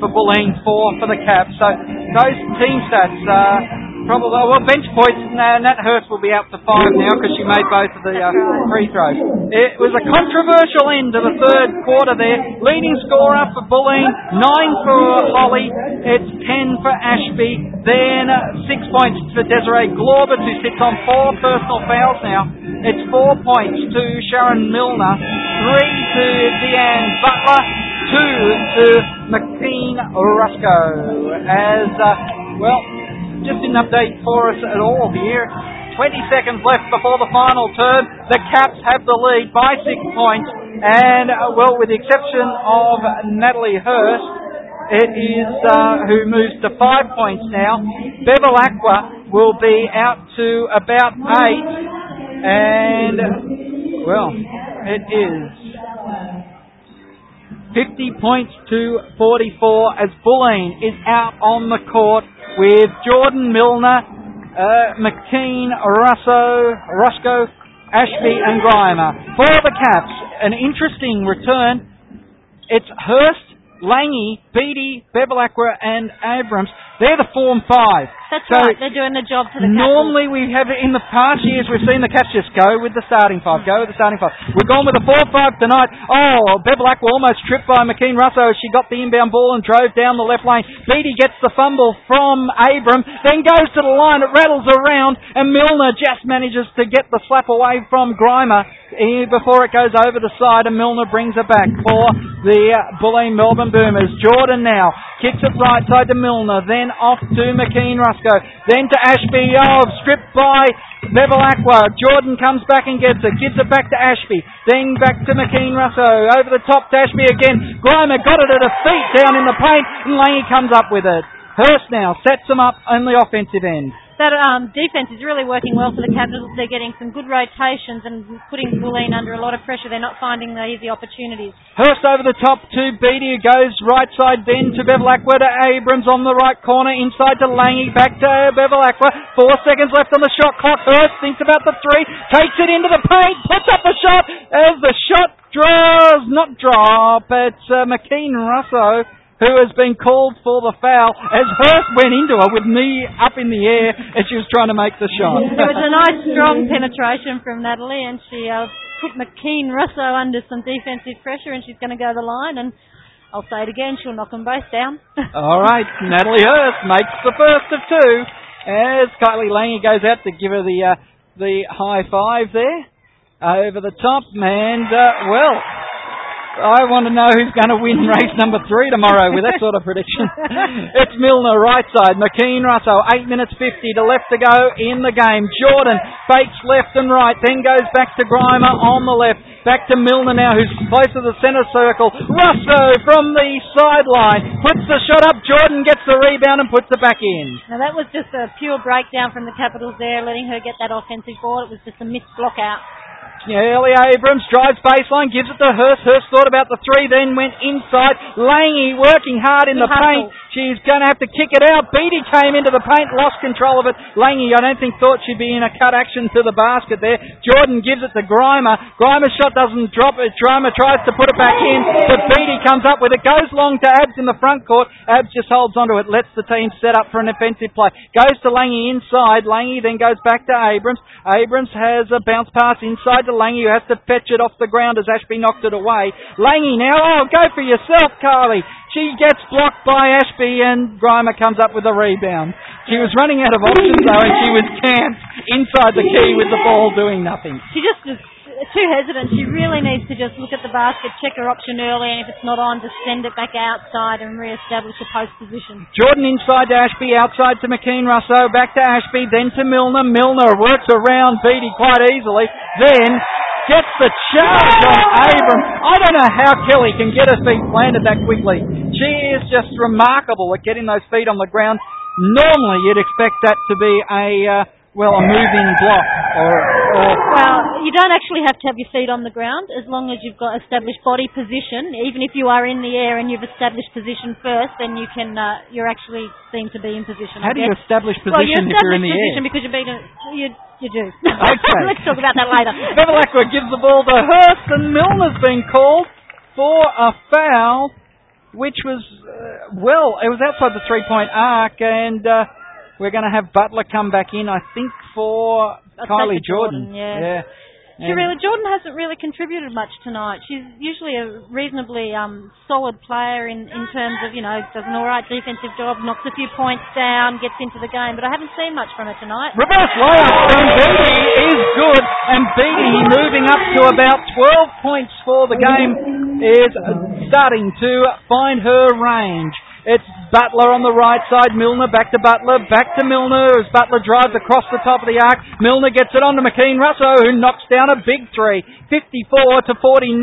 for Bulleen, four for the Caps. So those team stats are probably, well, bench points, nah, Nat Hurst will be out for five now because she made both of the uh, free throws. It was a controversial end to the third quarter there. Leading scorer for Bulleen, nine for Holly, it's ten for Ashby, then uh, six points for Desiree Glaubitz who sits on four personal fouls now. It's four points to Sharon Milner, three to Deanne Butler, two to McKean Russo. As, uh, well, just didn't update for us at all here. 20 seconds left before the final turn. The Caps have the lead by six points. And, uh, well, with the exception of Natalie Hurst, it is uh, who moves to five points now. Bevilacqua will be out to about eight. And, well, it is 50 points to 44 as Bulleen is out on the court with Jordan Milner, uh, McKean, Russo, Roscoe, Ashby and Grima. For the Caps, an interesting return. It's Hurst, Langy, Beattie, Bevilacqua and Abrams. They're the form five. That's So right. They're doing the job for the Capitals. Normally we have in the past years we've seen the Cats just go with the starting five, go with the starting five. We've gone with the four five tonight. Oh, Bevilacqua almost tripped by McKean Russo as she got the inbound ball and drove down the left lane. Beattie gets the fumble from Abram, then goes to the line, it rattles around, and Milner just manages to get the slap away from Grima before it goes over the side, and Milner brings it back for the uh, Bulleen Melbourne Boomers. Jordan now kicks it right side to Milner, then off to McKean Russo, then to Ashby. Oh, stripped by Bevilacqua. Jordan comes back and gets it, gives it back to Ashby, then back to McKean Russo, over the top to Ashby again. Grima got it at her feet down in the paint, and Langy comes up with it. Hurst now sets them up on the offensive end. That um, defence is really working well for the Capitals. They're getting some good rotations and putting Bulleen under a lot of pressure. They're not finding the easy opportunities. Hurst over the top to Beattie, who goes right side then to Bevilacqua to Abrams on the right corner, inside to Langy, back to Bevilacqua. Four seconds left on the shot clock. Hurst thinks about the three, takes it into the paint, puts up the shot as the shot draws, not drop. It's uh, McKean Russo who has been called for the foul as Hurst went into her with knee up in the air as she was trying to make the shot. It was a nice strong penetration from Natalie and she uh, put McKean Russo under some defensive pressure and she's going to go the line and I'll say it again, she'll knock them both down. All right, Natalie Hurst makes the first of two as Kylie Lange goes out to give her the uh, the high five there over the top and uh, well I want to know who's going to win race number three tomorrow with that sort of prediction. it's Milner, right side. McKean Russo, 8 minutes 50 to left to go in the game. Jordan fakes left and right, then goes back to Grima on the left. Back to Milner now, who's close to the centre circle. Russo from the sideline puts the shot up. Jordan gets the rebound and puts it back in. Now that was just a pure breakdown from the Capitals there, letting her get that offensive ball. It was just a missed block out. Ellie Abrams drives baseline, gives it to Hurst. Hurst thought about the three, then went inside. Langy working hard in the paint. She's going to have to kick it out. Beattie came into the paint, lost control of it. Langy, I don't think, thought she'd be in a cut action to the basket there. Jordan gives it to Grima. Grima's shot doesn't drop. Grima tries to put it back in, but Beattie comes up with it. Goes long to Abs in the front court. Abs just holds onto it, lets the team set up for an offensive play. Goes to Langy inside. Langy then goes back to Abrams. Abrams has a bounce pass inside to Langy, who has to fetch it off the ground as Ashby knocked it away. Langy now, oh, go for yourself, Carly. She gets blocked by Ashby and Grima comes up with a rebound. She was running out of options though and she was camped inside the key with the ball doing nothing. She just too hesitant. She really needs to just look at the basket, check her option early, and if it's not on, just send it back outside and re-establish a post position. Jordan inside to Ashby, outside to McKean Russo, back to Ashby, then to Milner. Milner works around Beattie quite easily, then gets the charge on Abram. I don't know how Kelly can get her feet planted that quickly. She is just remarkable at getting those feet on the ground. Normally, you'd expect that to be a uh, well, a moving block or, or Well, you don't actually have to have your feet on the ground as long as you've got established body position. Even if you are in the air and you've established position first, then you can uh, you're actually seem to be in position. I how do you guess. establish well, you position if you're in establish the position air? because you're being a, you you do. Okay. Let's talk about that later. Bevilacqua gives the ball to Hurst, and Milner's been called for a foul, which was, uh, well, it was outside the three point arc, and uh, we're going to have Butler come back in, I think, for That's Kylie Jordan, Jordan. yeah. Really, Jordan hasn't really contributed much tonight. She's usually a reasonably um, solid player in, in terms of, you know, does an alright defensive job, knocks a few points down, gets into the game, but I haven't seen much from her tonight. Reverse layup from Beattie is good, and Beattie moving up to about 12 points for the game is starting to find her range. It's Butler on the right side, Milner back to Butler, back to Milner as Butler drives across the top of the arc. Milner gets it on to McKean Russo who knocks down a big three. 54 to 49.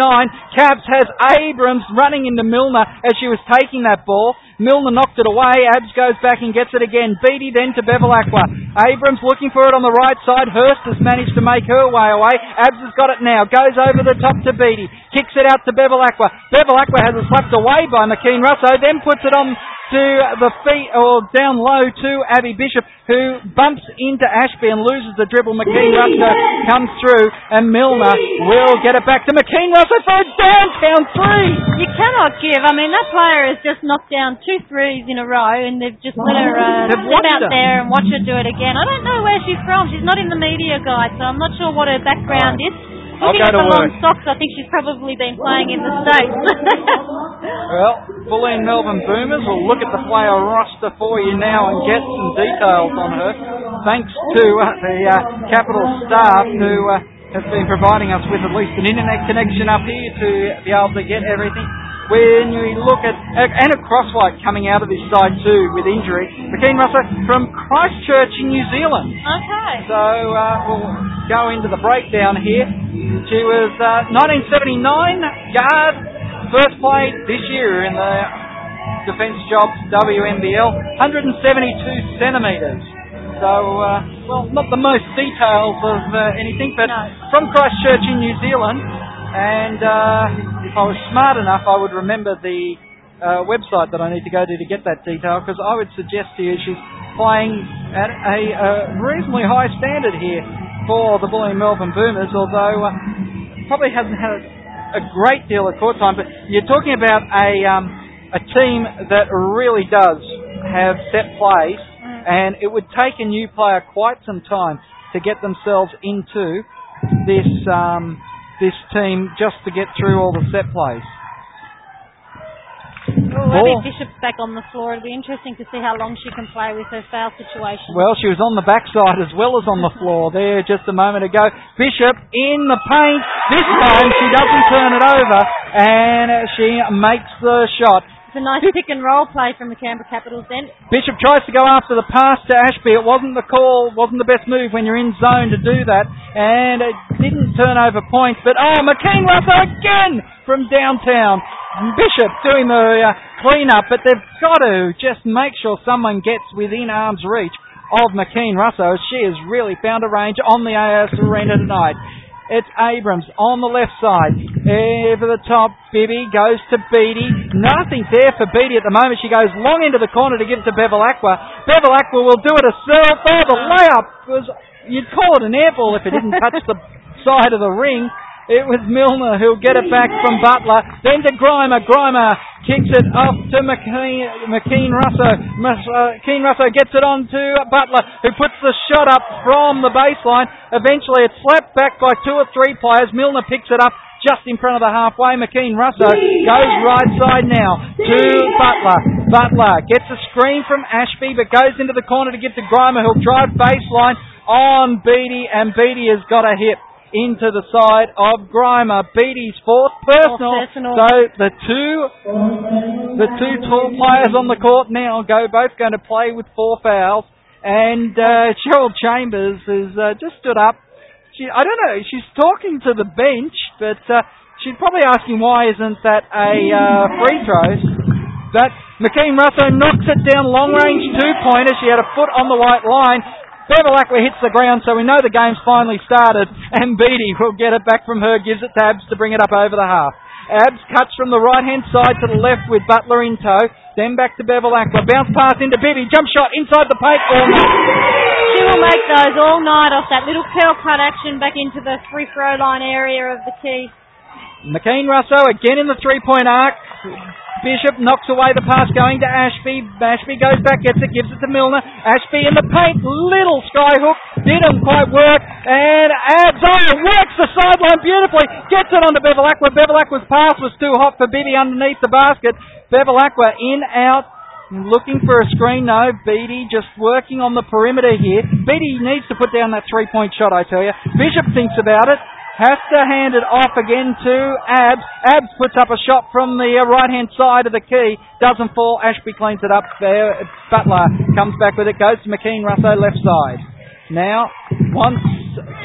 Cabs has Abrams running into Milner as she was taking that ball. Milner knocked it away. Abs goes back and gets it again. Beattie then to Bevilacqua. Abrams looking for it on the right side. Hurst has managed to make her way away. Abs has got it now. Goes over the top to Beattie. Kicks it out to Bevilacqua. Bevilacqua has it slapped away by McKean Russo. Then puts it on to the feet or down low to Abby Bishop, who bumps into Ashby and loses the dribble. McKean Russo comes through, and Milner will get it back to McKean Russo for a downtown three. You cannot give. I mean, that player has just knocked down two threes in a row, and they've just let her uh, sit out her. there and watch her do it again. I don't know where she's from. She's not in the media guide, so I'm not sure what her background is. I'll Looking go at to the long work. socks, I think she's probably been playing in the States. Well, Bulleen Melbourne Boomers will look at the player roster for you now and get some details on her. Thanks to uh, the uh, Capital staff who uh, has been providing us with at least an internet connection up here to be able to get everything. When you look at and a crosswhite coming out of this side too with injury, McKean Russo from Christchurch in New Zealand. okay. So uh, we'll go into the breakdown here. She was uh, 1979 guard, first played this year in the Defence Jobs WNBL, 172 centimetres. So, uh, well, not the most details of uh, anything, but No. from Christchurch in New Zealand. And uh, I was smart enough, I would remember the uh, website that I need to go to to get that detail, because I would suggest to you she's playing at a uh, reasonably high standard here for the Bulleen Melbourne Boomers, although uh, probably hasn't had a great deal of court time. But you're talking about a um, a team that really does have set plays, and it would take a new player quite some time to get themselves into this um, this team just to get through all the set plays. Oh, Ball. Abby Bishop's back on the floor. It'll be interesting to see how long she can play with her foul situation. Well, she was on the backside as well as on the floor there just a moment ago. Bishop in the paint. This time she doesn't turn it over and she makes the shot. It's a nice pick and roll play from the Canberra Capitals then. Bishop tries to go after the pass to Ashby. It wasn't the call, wasn't the best move when you're in zone to do that. And it didn't turn over points. But oh, McKean Russo again from downtown. Bishop doing the uh, clean up, but they've got to just make sure someone gets within arm's reach of McKean Russo. She has really found a range on the AIS Arena tonight. It's Abrams on the left side. Over the top, Bibby goes to Beattie. Nothing there for Beattie at the moment. She goes long into the corner to give it to Bevilacqua. Bevel Aqua will do it herself. Oh, the layup was, you'd call it an airball if it didn't touch the side of the ring. It was Milner who'll get it back from Butler. Then to Grima. Grima kicks it off to McKean, McKean Russo. Mus- uh, Russo gets it on to Butler, who puts the shot up from the baseline. Eventually, it's slapped back by two or three players. Milner picks it up just in front of the halfway. McKean Russo goes right side now to Butler. Butler gets a screen from Ashby, but goes into the corner to give to Grima, who'll drive baseline on Beattie, and Beattie has got a hit into the side of Grima. Beattie's fourth personal. personal. So the two the two tall players on the court now go both going to play with four fouls. And uh, Cheryl Chambers has uh, just stood up. She I don't know. She's talking to the bench, but uh, she's probably asking why isn't that a uh, free throw? But McKean Russo knocks it down long range two pointer. She had a foot on the white line. Bevel hits the ground, so we know the game's finally started, and Beattie will get it back from her, gives it to Abs to bring it up over the half. Abs cuts from the right hand side to the left with Butler in tow, then back to Bevilacqua. Bounce pass into Bibby, jump shot inside the paint. Oh, no. She will make those all night off that little curl cut action back into the free throw line area of the key. McKean Russo again in the three point arc. Bishop knocks away the pass going to Ashby. Ashby goes back, gets it, gives it to Milner. Ashby in the paint, little skyhook, didn't quite work, and adds works the sideline beautifully, gets it onto. Bevilacqua's pass was too hot for Bibby underneath the basket. Bevilacqua in, out, looking for a screen. No, Beattie just working on the perimeter here. Beattie needs to put down that three point shot, I tell you. Bishop thinks about it. Has to hand it off again to Abs. Abs puts up a shot from the uh, right hand side of the key. Doesn't fall. Ashby cleans it up there. Butler comes back with it. Goes to McKean Russo left side. Now wants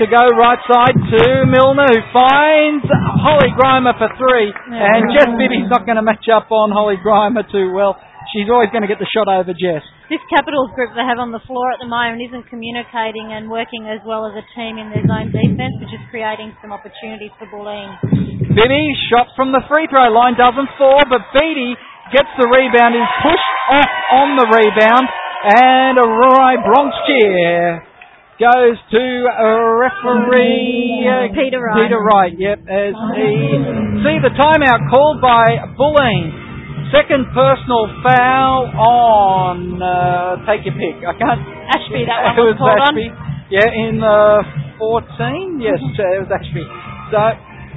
to go right side to Milner who finds Holly Grimer for three. And Jess Bibby's not going to match up on Holly Grimer too well. She's always going to get the shot over Jess. This Capitals group they have on the floor at the moment isn't communicating and working as well as a team in their zone defence, which is creating some opportunities for Bulleen. Bibby shot from the free throw line doesn't fall, but Beattie gets the rebound, is pushed off on the rebound, and a Roy Bronx cheer goes to a referee uh, Peter Wright. Peter Wright, yep, as he see the timeout called by Bulleen. Second personal foul on uh, take your pick. I can't. Ashby, that one was called on. Yeah, in the 14. Yes, uh, it was Ashby. So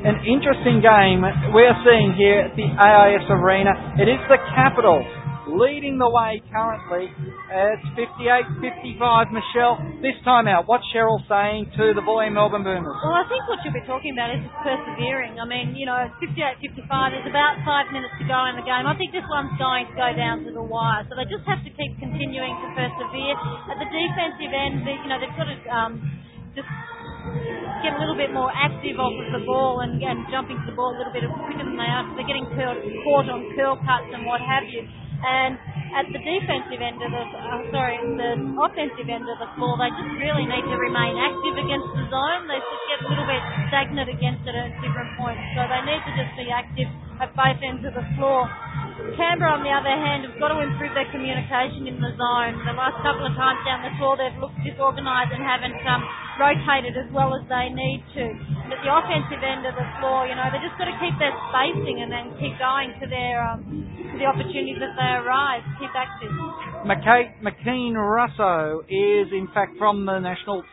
an interesting game we're seeing here at the AIS Arena. It is the Capitals leading the way currently. It's 58-55. Michelle, this time out, what's Cheryl saying to the Bulleen Melbourne Boomers? Well, I think what you'll be talking about is persevering. I mean, you know, 58-55, there's about five minutes to go in the game. I think this one's going to go down to the wire. So they just have to keep continuing to persevere. At the defensive end, you know, they've got to um, just get a little bit more active off of the ball and, and jumping to the ball a little bit quicker than they are. So they're getting curled, caught on curl cuts and what have you. And at the defensive end of the, uh, sorry, the offensive end of the floor, they just really need to remain active against the zone. They just get a little bit stagnant against it at different points. So they need to just be active at both ends of the floor. Canberra, on the other hand, have got to improve their communication in the zone. The last couple of times down the floor, they've looked disorganised and haven't um, rotated as well as they need to. And at the offensive end of the floor, you know, they've just got to keep their spacing and then keep going to their um, to the opportunities that they arise. Keep active. McKay, McKean Russo is, in fact, from the National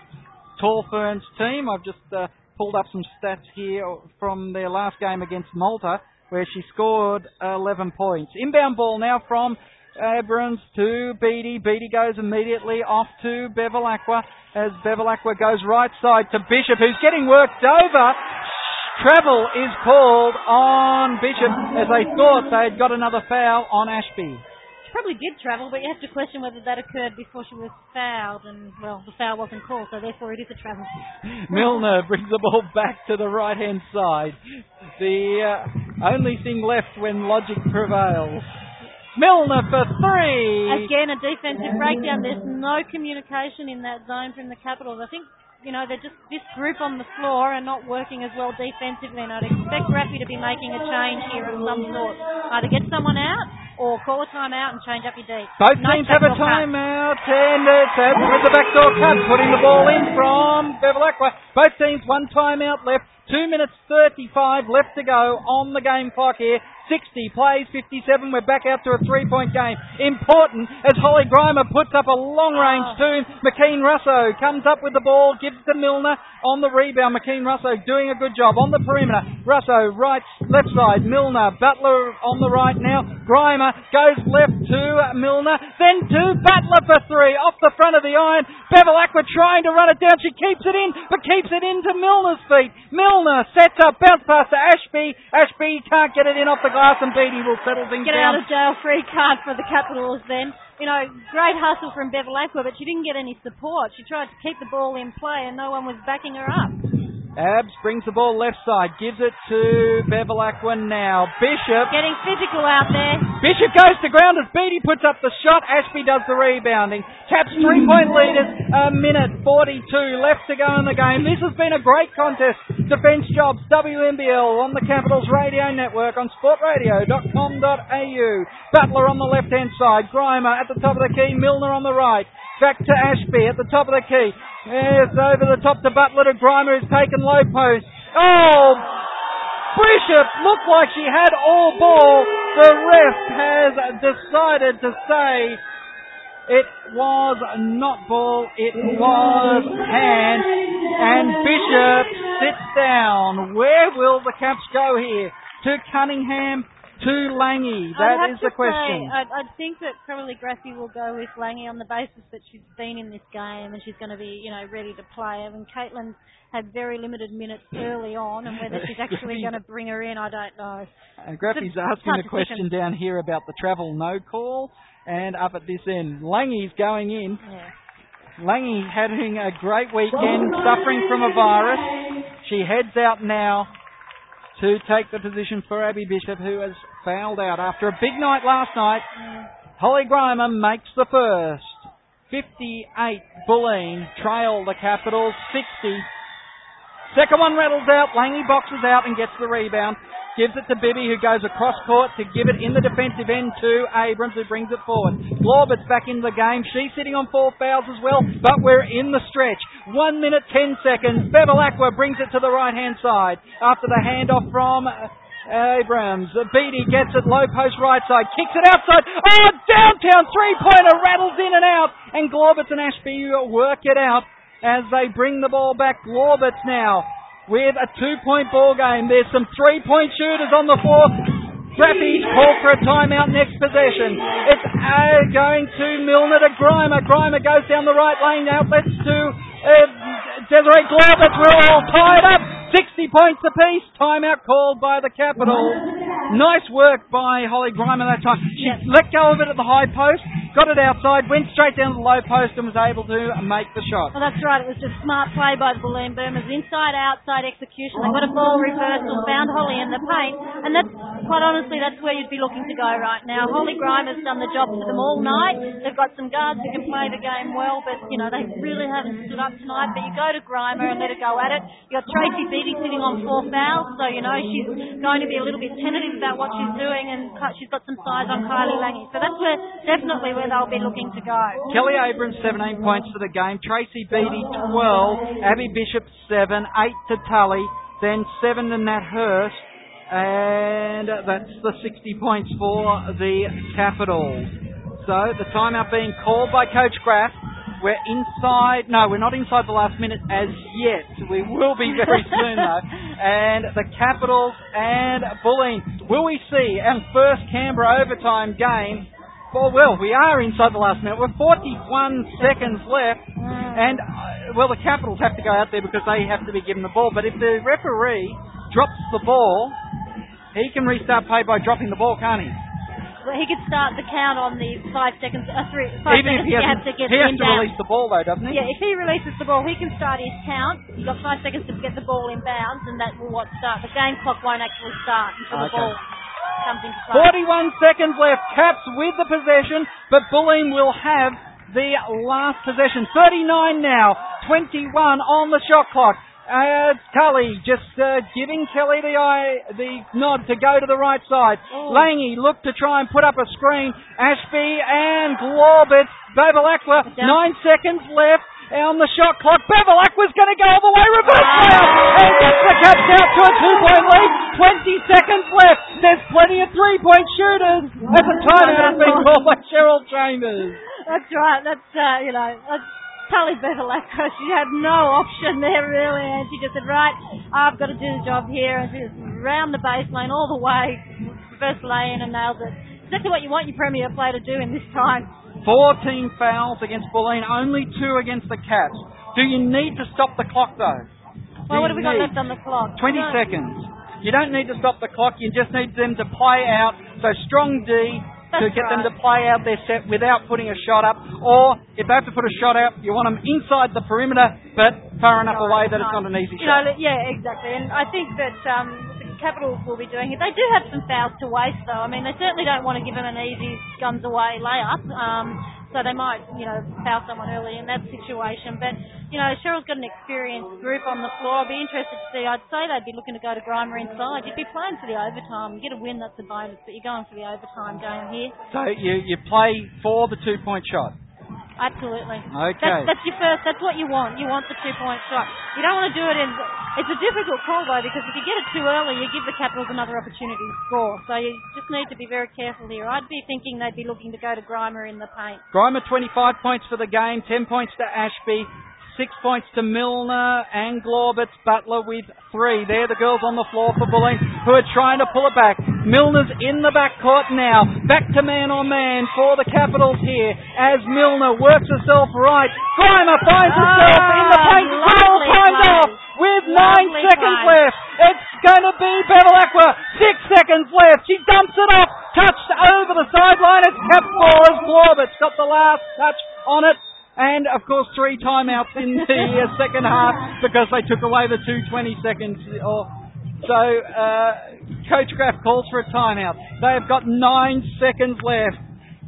Tall Ferns team. I've just uh, pulled up some stats here from their last game against Malta where she scored 11 points. Inbound ball now from Abrams to Beattie. Beattie goes immediately off to Bevilacqua as Bevilacqua goes right side to Bishop, who's getting worked over. Travel is called on Bishop as they thought they had got another foul on Ashby probably did travel, but you have to question whether that occurred before she was fouled, and well, the foul wasn't called, so therefore it is a travel. Milner brings the ball back to the right hand side. The uh, only thing left when logic prevails. Milner for three. Again, a defensive breakdown. There's no communication in that zone from the Capitals. I think you know, they're just this group on the floor and not working as well defensively, and I'd expect Raffy to be making a change here of some sort. Either get someone out or call a timeout and change up your D. Both teams have a timeout, and it's with the backdoor cut, putting the ball in from Bevilacqua. Both teams one timeout left. Two minutes 35 left to go on the game clock here. 60 plays 57. We're back out to a three point game. Important as Holly Grima puts up a long range oh. Ah. two. McKean Russo comes up with the ball, gives to Milner on the rebound. McKean Russo doing a good job on the perimeter. Russo right, left side. Milner, Butler on the right now. Grima goes left to Milner, then to Butler for three off the front of the iron. Bevilacqua trying to run it down. She keeps it in, but keeps it into Milner's feet. Milner sets up, bounce pass to Ashby. Ashby can't get it in off the glass and Beattie will settle things Get down. out of jail free card for the Capitals then. You know, great hustle from Bevilacqua, but she didn't get any support. She tried to keep the ball in play and no one was backing her up. Abs brings the ball left side, gives it to Bevilacqua now. Bishop. Getting physical out there. Bishop goes to ground as Beattie puts up the shot. Ashby does the rebounding. Caps three point leaders. A minute 42 left to go in the game. This has been a great contest. Defence Jobs, WNBL on the Capitals Radio Network on sportradio.com.au. Butler on the left hand side. Grima at the top of the key. Milner on the right. Back to Ashby at the top of the key. Yes, over the top to Butler to Grima who's taken low post. Oh! Bishop looked like she had all ball. The ref has decided to say it was not ball, it was hand. And Bishop sits down. Where will the Caps go here? To Cunningham to Lange? That is the question. Say, I'd, I'd, think that probably Graffy will go with Lange on the basis that she's been in this game and she's going to be, you know, ready to play. I mean, Caitlin had very limited minutes early on, and whether she's actually going to bring her in, I don't know. Uh, Graffy's asking a question down here about the travel no call, and up at this end, Lange's going in. Yeah. Lange having a great weekend, suffering from a virus. She heads out now to take the position for Abby Bishop, who has fouled out after a big night last night. Holly Grima makes the first. 58 Bulleen trail the Capitals 60. Second one rattles out. Lange boxes out and gets the rebound. Gives it to Bibby, who goes across court to give it in the defensive end to Abrams, who brings it forward. Glorbett's back into the game. She's sitting on four fouls as well, but we're in the stretch. One minute, ten seconds. Bevilacqua brings it to the right-hand side after the handoff from uh, Abrams. Beattie gets it low post right side, kicks it outside. Oh, downtown three-pointer rattles in and out, and Glaubitz and Ashby work it out as they bring the ball back. Glaubitz now with a two-point ball game. There's some three-point shooters on the floor. Raffy's call for a timeout next possession. It's uh, going to Milner to Grima. Grima goes down the right lane. Outlets to uh, Desiree Glover. We're all tied up. 60 points apiece. Timeout called by the Capitals. Nice work by Holly Grima that time. She let go of it at the high post. Got it outside, went straight down the low post and was able to make the shot. Well, that's right. It was just smart play by the Bulleen Boomers. Inside, outside execution. They got a ball reversal, found Holly in the paint, and that's quite honestly that's where you'd be looking to go right now. Holly Grima's done the job for them all night. They've got some guards who can play the game well, but you know they really haven't stood up tonight. But you go to Grima and let her go at it. You've got Tracy Beattie sitting on four fouls, so you know she's going to be a little bit tentative about what she's doing, and she's got some size on Kylie Lange. So that's where definitely where they'll be looking to go. Kelly Abrams, 17 points for the game. Tracy Beattie, 12. Abby Bishop, 7. 8 to Tully. Then 7 to Nat Hurst. And that's the 60 points for the Capitals. So the timeout being called by Coach Graf. We're inside, no, we're not inside the last minute as yet. We will be very soon though. And the Capitals and Bulleen. Will we see our first Canberra overtime game? Well, well, we are inside the last minute. We're 41 seconds left. And, uh, well, the Capitals have to go out there because they have to be given the ball. But if the referee drops the ball, he can restart play by dropping the ball, can't he? Well, he could start the count on the five seconds, uh, three, five Even if seconds he, you hasn't- have to get he has to inbound. release the ball though, doesn't he? Yeah, if he releases the ball, he can start his count. You've got five seconds to get the ball in bounds, and that will what start. The game clock won't actually start until the ball comes into play. 41 seconds left. Caps with the possession, but Bulleen will have the last possession. 39 now. 21 on the shot clock. Uh, Tully just uh, giving Kelly the eye, the nod to go to the right side. Oh. Langy looked to try and put up a screen. Ashby and Glaubitz. Down. nine seconds left on the shot clock. Bevilacqua's going to go all the way reverse layup and gets the Caps out to a two-point lead. 20 seconds left. There's plenty of three-point shooters. As a timeout been called by Cheryl Chambers. That's right. That's uh, you know. That's Tully Bevilacqua. She had no option there really, and she just said, "Right, I've got to do the job here," and she just round the baseline all the way, reverse lay in and nailed it. Exactly what you want your premier player to do in this time. 14 fouls against Bulleen, only two against the Cats. Do you need to stop the clock though? Well, what have we got left on the clock? 20 No. seconds. You don't need to stop the clock, you just need them to play out. So strong D to That's get them to play out their set without putting a shot up. Or if they have to put a shot out, you want them inside the perimeter, but far enough away that it's not an easy You know, shot. yeah, exactly. And I think that um, Capitals will be doing it. They do have some fouls to waste, though. I mean, they certainly don't want to give them an easy guns away layup. Um, so they might, you know, foul someone early in that situation. But you know, Cheryl's got an experienced group on the floor. I'd be interested to see. I'd say they'd be looking to go to Grima inside. You'd be playing for the overtime. You get a win, that's a bonus. But you're going for the overtime game here. So you, you play for the two point shot. Absolutely. Okay. That's, that's your first. That's what you want. You want the two point shot. You don't want to do it in. It's a difficult call though because if you get it too early, you give the Capitals another opportunity to score. So you just need to be very careful here. I'd be thinking they'd be looking to go to Grima in the paint. Grima 25 points for the game, 10 points to Ashby, 6 points to Milner and Glaubitz, Butler with 3. They're the girls on the floor for Bulleen who are trying to pull it back. Milner's in the backcourt now. Back to man on man for the Capitals here as Milner works herself right. Grima finds herself in the paint. All lovely timed off with 9 Lovely seconds play. left. It's going to be Bevilacqua. 6 seconds left. She dumps it off. Touched over the sideline. It's Cap ball as Glaubitz got the last touch on it. And of course, three timeouts in the uh, second half because they took away the two 20 seconds. Or, so, uh, Coach Graf calls for a timeout. They have got nine seconds left.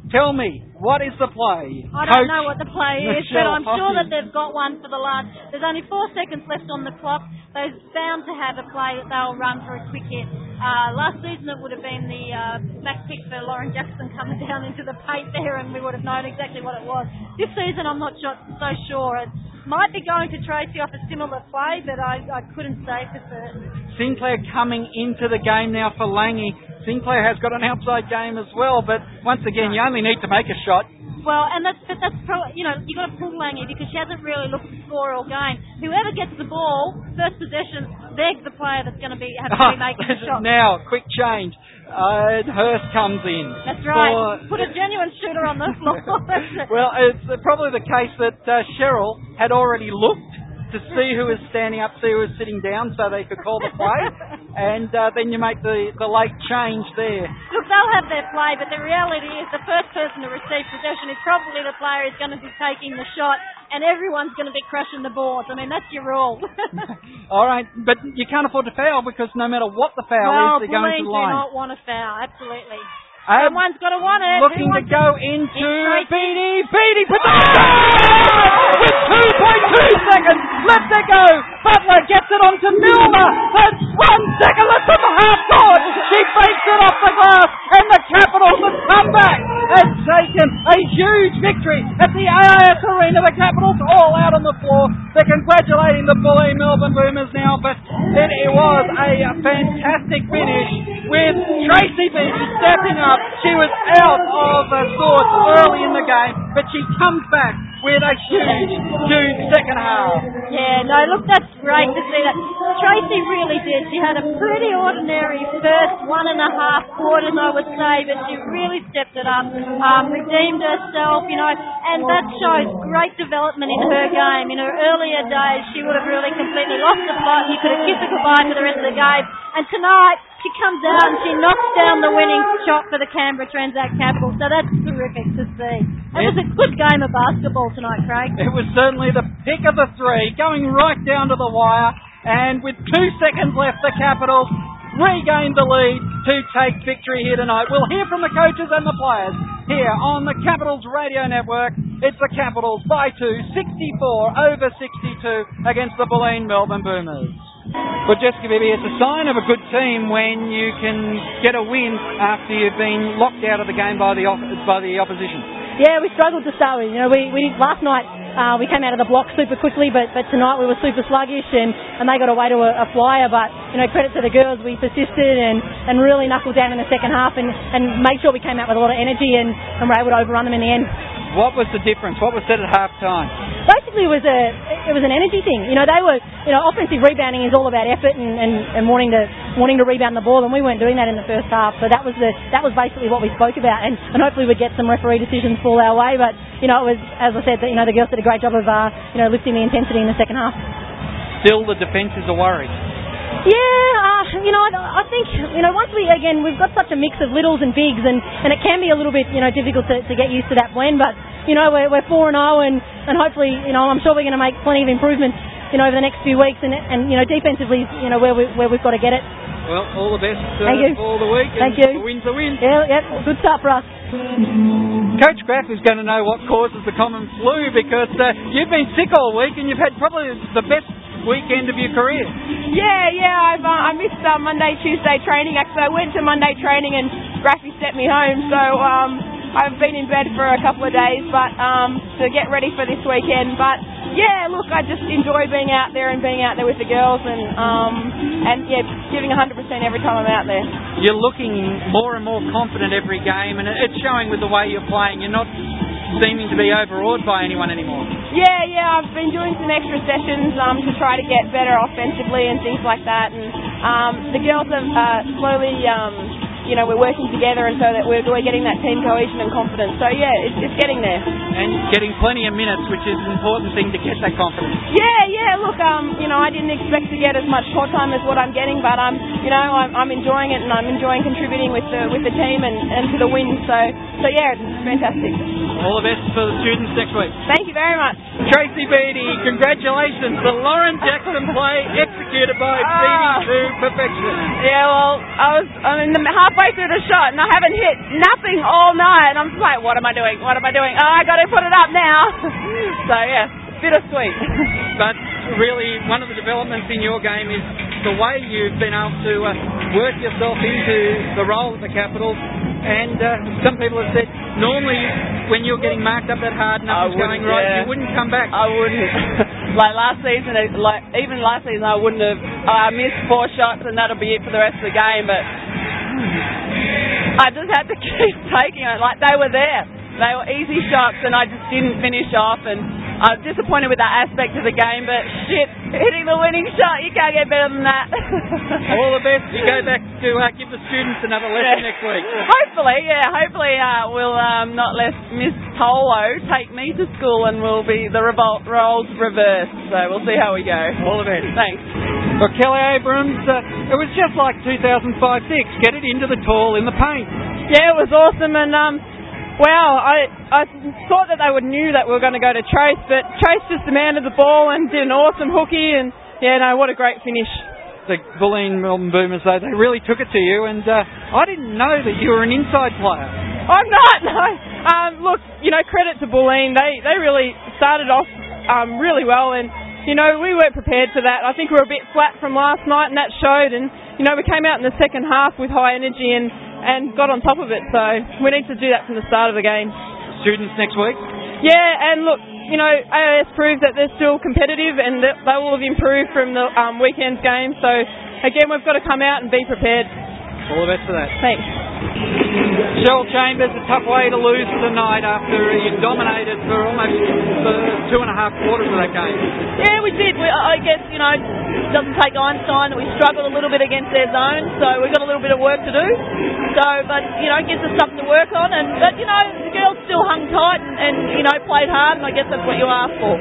Tell me, what is the play? I don't Coach know what the play is, but I'm sure that they've got one for the last. There's only four seconds left on the clock. They're bound to have a play that they'll run for a quick hit. Uh, last season it would have been the uh, back pick for Lauren Jackson coming down into the paint there, and we would have known exactly what it was. This season I'm not so, so sure. It might be going to Tracy off a similar play, but I, I couldn't say for certain. Sinclair coming into the game now for Langy. Sinclair has got an outside game as well, but once again, you only need to make a shot. Well, and that's but that's probably you know you got to pull Langy because she hasn't really looked to score all game. Whoever gets the ball first possession, they're the player that's going to be have to be making the shot. now, quick change. Uh, Hurst comes in. That's right. for- Put a genuine shooter on the floor. Well, it's probably the case that uh, Cheryl had already looked to see who was standing up, see who was sitting down, so they could call the play, and uh, then you make the, the late change there. Look, they'll have their play, but the reality is the first person to receive possession is probably the player who's going to be taking the shot, and everyone's going to be crushing the boards. I mean, that's your rule. All right, but you can't afford to foul because no matter what the foul well, is, they're going to the do not want to foul, absolutely. Um, Someone's got to want it. looking Who to go it? into. Beattie. Beattie puts it with 2.2 seconds left to go. Butler gets it onto Milner. That's one second left on the half court. She fakes it off the glass, and the Capitals have come back and taken a huge victory at the AIS Arena. The Capitals all out on the floor. They're congratulating the Bulleen Melbourne Boomers now, but it, it was a fantastic finish with Tracy Beattie stepping up. She was out of uh, sorts early in the game, but she comes back with a huge, huge second half. Yeah, no, look, that's great to see that. Tracy really did. She had a pretty ordinary first one and a half quarters, I would say, but she really stepped it up, um, redeemed herself, you know, and that shows great development in her game. In her earlier days, she would have really completely lost the plot. You could have kissed her goodbye for the rest of the game. And tonight, she comes out and she knocks down the winning shot for the Canberra Transact Capitals. So that's terrific to see. It was a good game of basketball tonight, Craig. It was certainly the pick of the three, going right down to the wire, and with two seconds left, the Capitals regained the lead to take victory here tonight. We'll hear from the coaches and the players here on the Capitals Radio Network. It's the Capitals by two, 64 over 62 against the Bulleen Melbourne Boomers. But Jessica Bibby, it's a sign of a good team when you can get a win after you've been locked out of the game by the op- by the opposition. Yeah, we struggled to start with. You know, we, we last night uh, we came out of the block super quickly, but but tonight we were super sluggish and, and they got away to a, a flyer. But you know, credit to the girls, we persisted and, and really knuckled down in the second half and, and made sure we came out with a lot of energy and, and were able to overrun them in the end. What was the difference? What was said at half time? Basically, it was a it was an energy thing. You know, they were you know offensive rebounding is all about effort and, and, and wanting to wanting to rebound the ball, and we weren't doing that in the first half. So that was the that was basically what we spoke about, and, and hopefully we'd get some referee decisions fall our way. But you know, it was as I said, that you know the girls did a great job of uh, you know lifting the intensity in the second half. Still, the defence is a worry. Yeah, uh, you know, I I think you know once we again we've got such a mix of littles and bigs, and, and it can be a little bit you know difficult to, to get used to that blend. But you know we're we're four and zero, and and hopefully you know I'm sure we're going to make plenty of improvements you know over the next few weeks, and and you know defensively you know where we where we've got to get it. Well, all the best uh, Thank you. for the week. and Thank you. A win's a win. Yeah, yeah, good start for us. Coach Graf is going to know what causes the common flu because uh, you've been sick all week and you've had probably the best weekend of your career. Yeah, yeah, I've uh, I missed uh, Monday, Tuesday training. Actually, I went to Monday training and Graffy sent me home, so um, I've been in bed for a couple of days, but um, to get ready for this weekend. But yeah, look, I just enjoy being out there and being out there with the girls, and um, and yeah, giving 100% every time I'm out there. You're looking more and more confident every game and it's showing with the way you're playing. You're not seeming to be overawed by anyone anymore. Yeah, yeah, I've been doing some extra sessions um, to try to get better offensively and things like that. And um, the girls have uh, slowly, um, you know, we're working together, and so that we're, we're getting that team cohesion and confidence. So yeah, it's, it's getting there. And getting plenty of minutes, which is an important thing to get that confidence. Yeah, yeah. Look, um, you know, I didn't expect to get as much court time as what I'm getting, but um, you know, I'm, I'm enjoying it and I'm enjoying contributing with the with the team and, and to the win. So, so yeah, it's fantastic. All the best for the students next week. Thank you very much. Tracy Beattie, congratulations. The Lauren Jackson play executed by Ah. Beattie to perfection. Yeah, well, I was I'm in the halfway through the shot and I haven't hit nothing all night. And I'm just like, what am I doing? What am I doing? Oh, I got to put it up now. so yeah, bittersweet. But really, one of the developments in your game is the way you've been able to uh, work yourself into the role of the Capitals. And uh, some people have said normally when you're getting marked up that hard, and nothing's going right, yeah. you wouldn't come back. I wouldn't. like last season, like even last season, I wouldn't have. I missed four shots, and that'll be it for the rest of the game. But I just had to keep taking it. Like they were there. They were easy shots, and I just didn't finish off. And I'm disappointed with that aspect of the game, but shit, hitting the winning shot, you can't get better than that. All the best. You go back to uh, give the students another lesson Yeah. next week. Hopefully, yeah, hopefully uh, we'll um, not let Miss Tolo take me to school and we'll be the revolt roles reversed. So we'll see how we go. All the best. Thanks. Well, Kelly Abrams, uh, it was just like 2005-6. Get it into the tall in the paint. Yeah, it was awesome, and um, wow, I I thought that they would knew that we were going to go to Trace, but Trace just demanded the ball and did an awesome hooky, and yeah, no, what a great finish. The Bulleen Melbourne Boomers, though, they really took it to you, and uh, I didn't know that you were an inside player. I'm not. No. Um, look, you know, credit to Bulleen. They they really started off um, really well, and you know we weren't prepared for that. I think we were a bit flat from last night, and that showed. And you know we came out in the second half with high energy and and got on top of it. So we need to do that from the start of the game. Students next week. Yeah, and look, you know, AIS proved that they're still competitive and that they will have improved from the um, weekend's game. So again, we've got to come out and be prepared. All the best for that. Thanks. Shell Chambers, a tough way to lose tonight after you dominated for almost two and a half quarters of that game. Yeah, we did. We, I guess, you know, it doesn't take Einstein that we struggled a little bit against their zone, so we've got a little bit of work to do. So, but, you know, it gives us something to work on. And But, you know, the girls still hung tight and, and you know, played hard, and I guess that's what you ask for.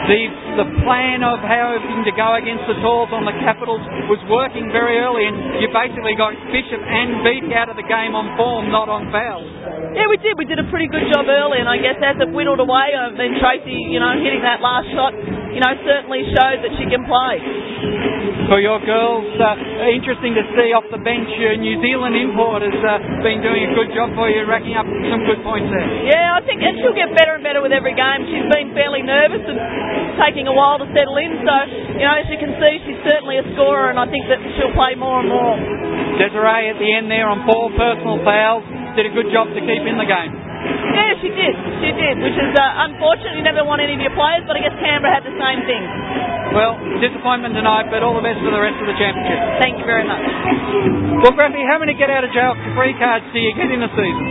The, the plan of having to go against the Talls on the Capitals was working very early, and you basically got Bishop and Beattie out of the game on form, not on fouls. Yeah, we did. We did a pretty good job early, and I guess as it whittled away, uh, then Tracy, you know, hitting that last shot, you know, certainly showed that she can play. For your girls, uh, interesting to see off the bench, your New Zealand import has uh, been doing a good job for you, racking up some good points there. Yeah, I think, and she'll get better and better with every game. She's been fairly nervous and taking a while to settle in, so, you know, as you can see, she's certainly a scorer, and I think that she'll play more and more. Desiree at the end there on four personal fouls did a good job to keep in the game. Yeah, she did. She did, which is uh, unfortunate. You never want any of your players, but I guess Canberra had the same thing. Well, disappointment tonight, but all the best for the rest of the championship. Thank you very much. Well, Graffy, how many get out of jail free cards do you get in the season?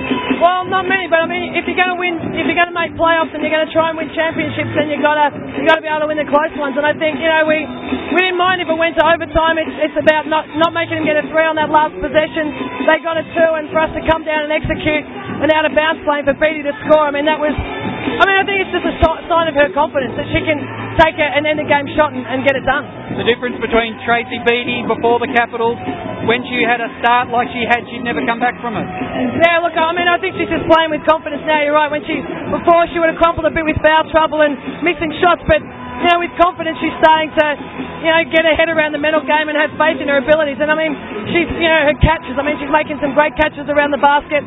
Well, not many, but I mean, if you're going to win, if you're going to make playoffs and you're going to try and win championships, then you got to you got to be able to win the close ones. And I think you know we we didn't mind if it went to overtime. It's it's about not not making them get a three on that last possession. They got a two, and for us to come down and execute an out of bounds play for Beattie to score. I mean, that was. I mean, I think it's just a si- sign of her confidence that she can take and end the game shot and, and get it done. The difference between Tracy Beattie before the Capitals, when she had a start like she had, she'd never come back from it. Yeah, look, I mean, I think she's just playing with confidence now. You're right. When she before she would have crumpled a bit with foul trouble and missing shots, but you know, with confidence, she's starting to you know get her head around the mental game and have faith in her abilities. And I mean, she's you know her catches. I mean, she's making some great catches around the basket.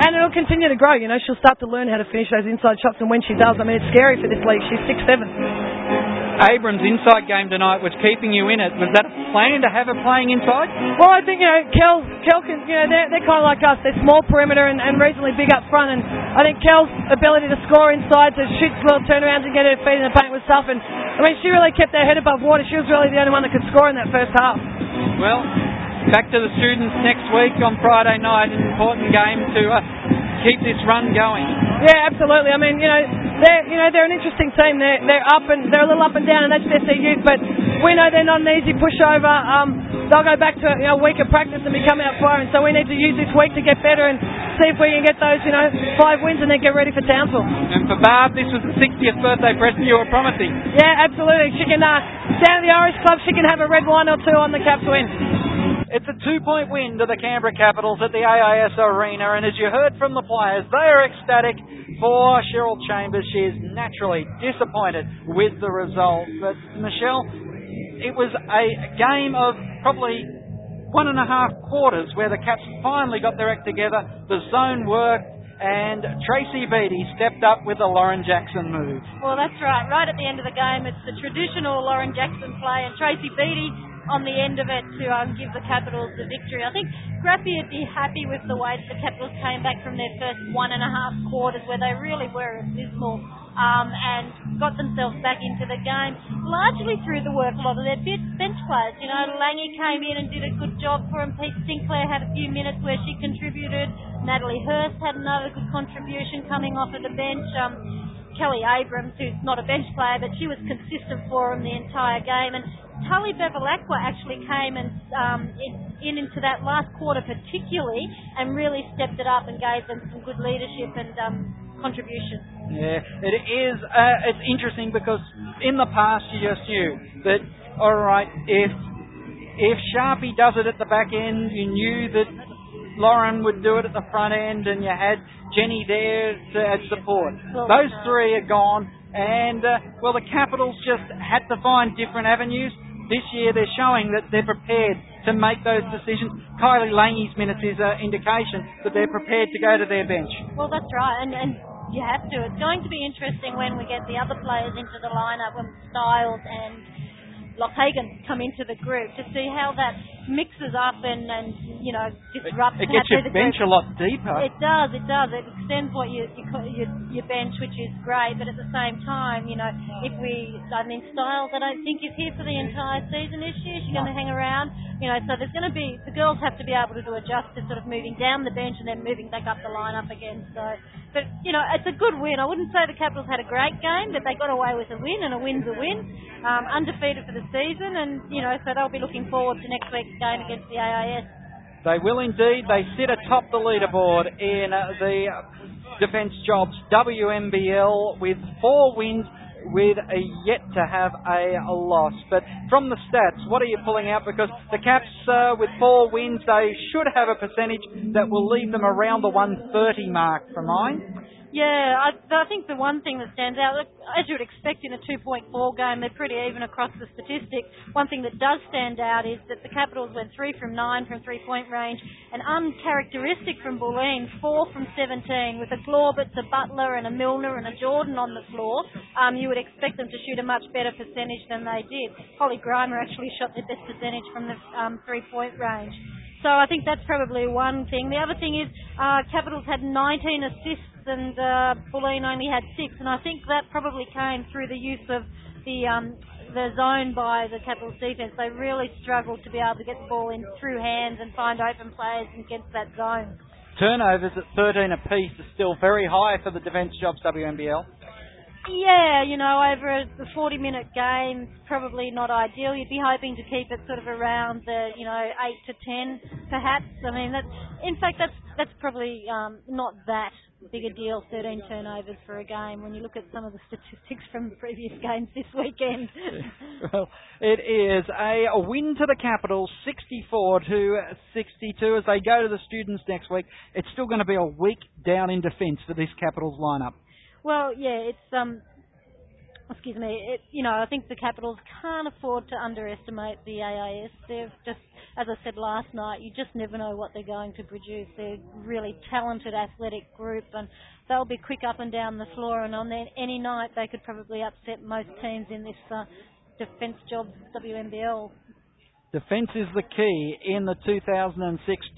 And it'll continue to grow, you know. She'll start to learn how to finish those inside shots, and when she does, I mean, it's scary for this league. She's six seven. Abrams' inside game tonight was keeping you in it. Was that a plan to have her playing inside? Well, I think you know, Kel, Kel can, you know, they're, they're kind of like us. They're small perimeter and, and reasonably big up front. And I think Kel's ability to score inside, to shoot little turnarounds and get her feet in the paint was tough. And I mean, she really kept her head above water. She was really the only one that could score in that first half. Well, back to the students next week on Friday night. An important game to uh, keep this run going. Yeah, absolutely. I mean, you know, they're you know they're an interesting team. They're they're up and they're a little up and down, and that's just their youth. But we know they're not an easy pushover. Um, they'll go back to you know, a week of practice and become our fire, and so we need to use this week to get better and see if we can get those you know five wins and then get ready for Townsville. And for Barb, this was the 60th birthday present you were promising. Yeah, absolutely. She can uh, down at the Irish Club. She can have a red wine or two on the Caps win. It's a two-point win to the Canberra Capitals at the AIS Arena, and as you heard from the players, they are ecstatic for Cheryl Chambers. She is naturally disappointed with the result, but Michelle, it was a game of probably one and a half quarters where the Caps finally got their act together, the zone worked, and Tracy Beattie stepped up with the Lauren Jackson move. Well, that's right. Right at the end of the game, it's the traditional Lauren Jackson play, and Tracy Beattie on the end of it to um, give the Capitals the victory. I think Graffy would be happy with the way that the Capitals came back from their first one and a half quarters, where they really were abysmal. Um, and got themselves back into the game largely through the work a lot of their bench players. You know, Langy came in and did a good job for him. Pete Sinclair had a few minutes where she contributed. Natalie Hurst had another good contribution coming off of the bench. Um, Kelly Abrams, who's not a bench player, but she was consistent for them the entire game. And Tully Bevilacqua actually came and um, in, in into that last quarter particularly and really stepped it up and gave them some good leadership and um, contribution. Yeah, it is. Uh, it's interesting because in the past you just knew that. All right, if if Sharpie does it at the back end, you knew that Lauren would do it at the front end, and you had Jenny there to add support. Those three are gone, and uh, well, the Capitals just had to find different avenues. This year, they're showing that they're prepared to make those decisions. Kylie Langey's minutes is an indication that they're prepared to go to their bench. Well, that's right, and, and you have to. It's going to be interesting when we get the other players into the lineup, when Styles and Lockhagen come into the group to see how that mixes up and, and you know disrupts. It gets your the bench a lot deeper. It does, it does. It extends what you, you your, your bench, which is great. But at the same time, you know, if we, I mean, Styles, I don't think is here for the entire season. Is she? Is she going to hang around? You know, so there's going to be the girls have to be able to do adjust to sort of moving down the bench and then moving back up the lineup again. So, but you know, it's a good win. I wouldn't say the Capitals had a great game, but they got away with a win, and a win's a win. Um, undefeated for the season, and you know, so they'll be looking forward to next week's game against the AIS. They will indeed. They sit atop the leaderboard in the Defence Jobs WNBL with four wins, with a yet to have a loss. But from the stats, what are you pulling out? Because the Caps, uh, with four wins, they should have a percentage that will leave them around the 130 mark for mine. Yeah, I, I think the one thing that stands out, as you would expect in a two-point ball game, they're pretty even across the statistics. One thing that does stand out is that the Capitals went three from nine from three-point range, and uncharacteristic from Bulleen, four from 17, with a Glaubitz, a Butler, and a Milner and a Jordan on the floor. Um, you would expect them to shoot a much better percentage than they did. Holly Grima actually shot their best percentage from the um, three-point range. So I think that's probably one thing. The other thing is uh, Capitals had 19 assists and uh, Bulleen only had six, and I think that probably came through the use of the um, the zone by the Capitals defence. They really struggled to be able to get the ball in through hands and find open players against that zone. Turnovers at 13 apiece is still very high for the Defence Jobs WNBL. Yeah, you know, over a 40 minute game, probably not ideal. You'd be hoping to keep it sort of around the, you know, 8 to 10 perhaps. I mean, that's, in fact, that's, that's probably um, not that big a deal, 13 turnovers for a game when you look at some of the statistics from the previous games this weekend. well, it is a, a win to the Capitals, 64 to 62 as they go to the students next week. It's still going to be a week down in defence for this Capitals lineup. Well, yeah, it's um, excuse me. It, you know, I think the Capitals can't afford to underestimate the AIS. They've just, as I said last night, you just never know what they're going to produce. They're really talented, athletic group, and they'll be quick up and down the floor. And on their, any night, they could probably upset most teams in this uh, defence job WNBL. Defence is the key in the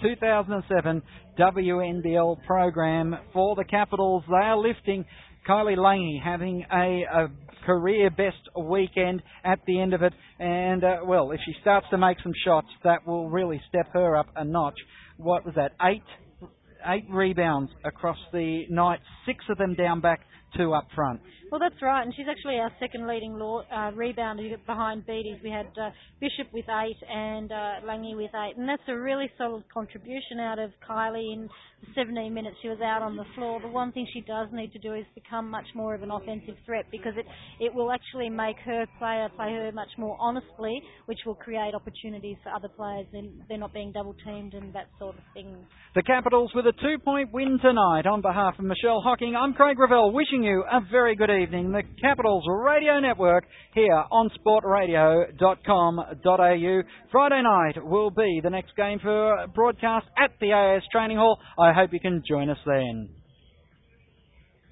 2006-2007 WNBL program for the Capitals. They are lifting Kylie Laney having a, a career best weekend at the end of it. And, uh, well, if she starts to make some shots, that will really step her up a notch. What was that? Eight, eight rebounds across the night, six of them down back, two up front. Well, that's right, and she's actually our second leading law, uh, rebounder behind Beattie's. We had uh, Bishop with eight and uh, Lange with eight, and that's a really solid contribution out of Kylie in the 17 minutes she was out on the floor. The one thing she does need to do is become much more of an offensive threat because it, it will actually make her player play her much more honestly, which will create opportunities for other players and they're not being double teamed and that sort of thing. The Capitals with a two point win tonight. On behalf of Michelle Hocking, I'm Craig Ravel wishing you a very good evening. The Capitals Radio Network here on sportradio.com.au. Friday night will be the next game for broadcast at the AIS Training Hall. I hope you can join us then.